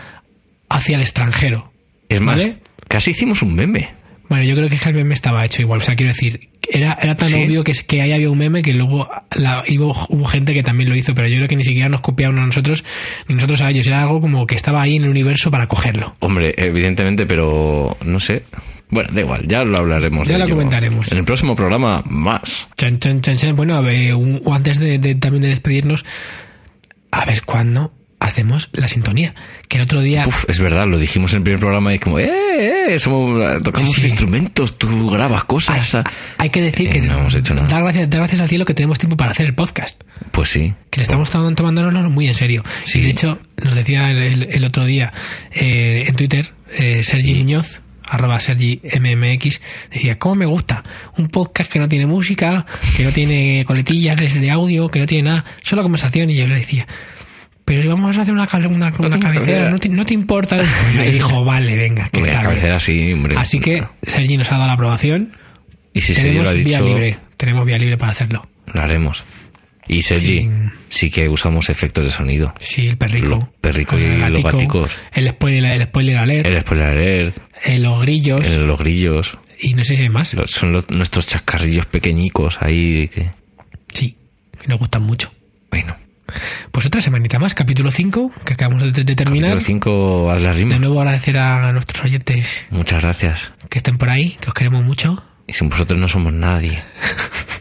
hacia el extranjero. es más, ¿vale? casi hicimos un meme. Bueno, yo creo que el meme estaba hecho igual. O sea, quiero decir, era, era tan ¿Sí? obvio que, que ahí había un meme que luego la, hubo, hubo gente que también lo hizo, pero yo creo que ni siquiera nos copiaron a nosotros, ni nosotros a ellos. Era algo como que estaba ahí en el universo para cogerlo. Hombre, evidentemente, pero no sé. Bueno, da igual, ya lo hablaremos. Ya lo comentaremos. En el próximo programa, más. Chan, chan, chan, chan. Bueno, a ver, un- o antes de, de- también de despedirnos, a ver cuándo hacemos la sintonía. Que el otro día. Uf, es verdad, lo dijimos en el primer programa y como, ¡eh, eh! Somos, tocamos Sí, sí. instrumentos, tú grabas cosas. Hay que decir Eh, que no hemos hecho nada. Da, gracias, da gracias al cielo que tenemos tiempo para hacer el podcast. Pues sí. Que le estamos tomando, tomándonoslo muy en serio. Sí. Y de hecho, nos decía el, el- el otro día eh, en Twitter, eh, Sergi Muñoz, arroba Sergi MMX, decía, ¿cómo me gusta? Un podcast que no tiene música, que no tiene coletillas de, audio, que no tiene nada, solo conversación. Y yo le decía, pero si vamos a hacer una, una, una cabecera, ¿no te, no te importa? Y dijo, vale, venga, que está bien. cabecera sí, hombre. Así que Sergi nos ha dado la aprobación. Y si tenemos lo ha vía libre. Tenemos vía libre para hacerlo. lo haremos. Y Sergi, Y- sí que usamos efectos de sonido. Sí, el perrico. Los perrico y el los gatico, gaticos. El spoiler, el spoiler alert. El spoiler alert, eh, los grillos. el- los grillos, Y no sé si hay más. los- son los- nuestros chascarrillos pequeñicos ahí. Que, Sí, que nos gustan mucho. bueno, Pues otra semanita más, capítulo 5, que acabamos de, de terminar. el 5 haz la rima. De nuevo agradecer a nuestros oyentes Muchas gracias. que estén por ahí, que os queremos mucho. Y sin vosotros no somos nadie.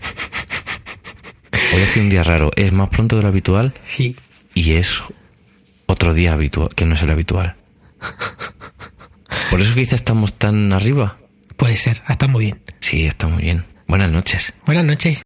Hoy ha sido un día raro. Es más pronto de lo habitual Sí. y es otro día habitual, que no es el habitual. Por eso quizá estamos tan arriba. Puede ser, está muy bien. Sí, está muy bien. Buenas noches. Buenas noches.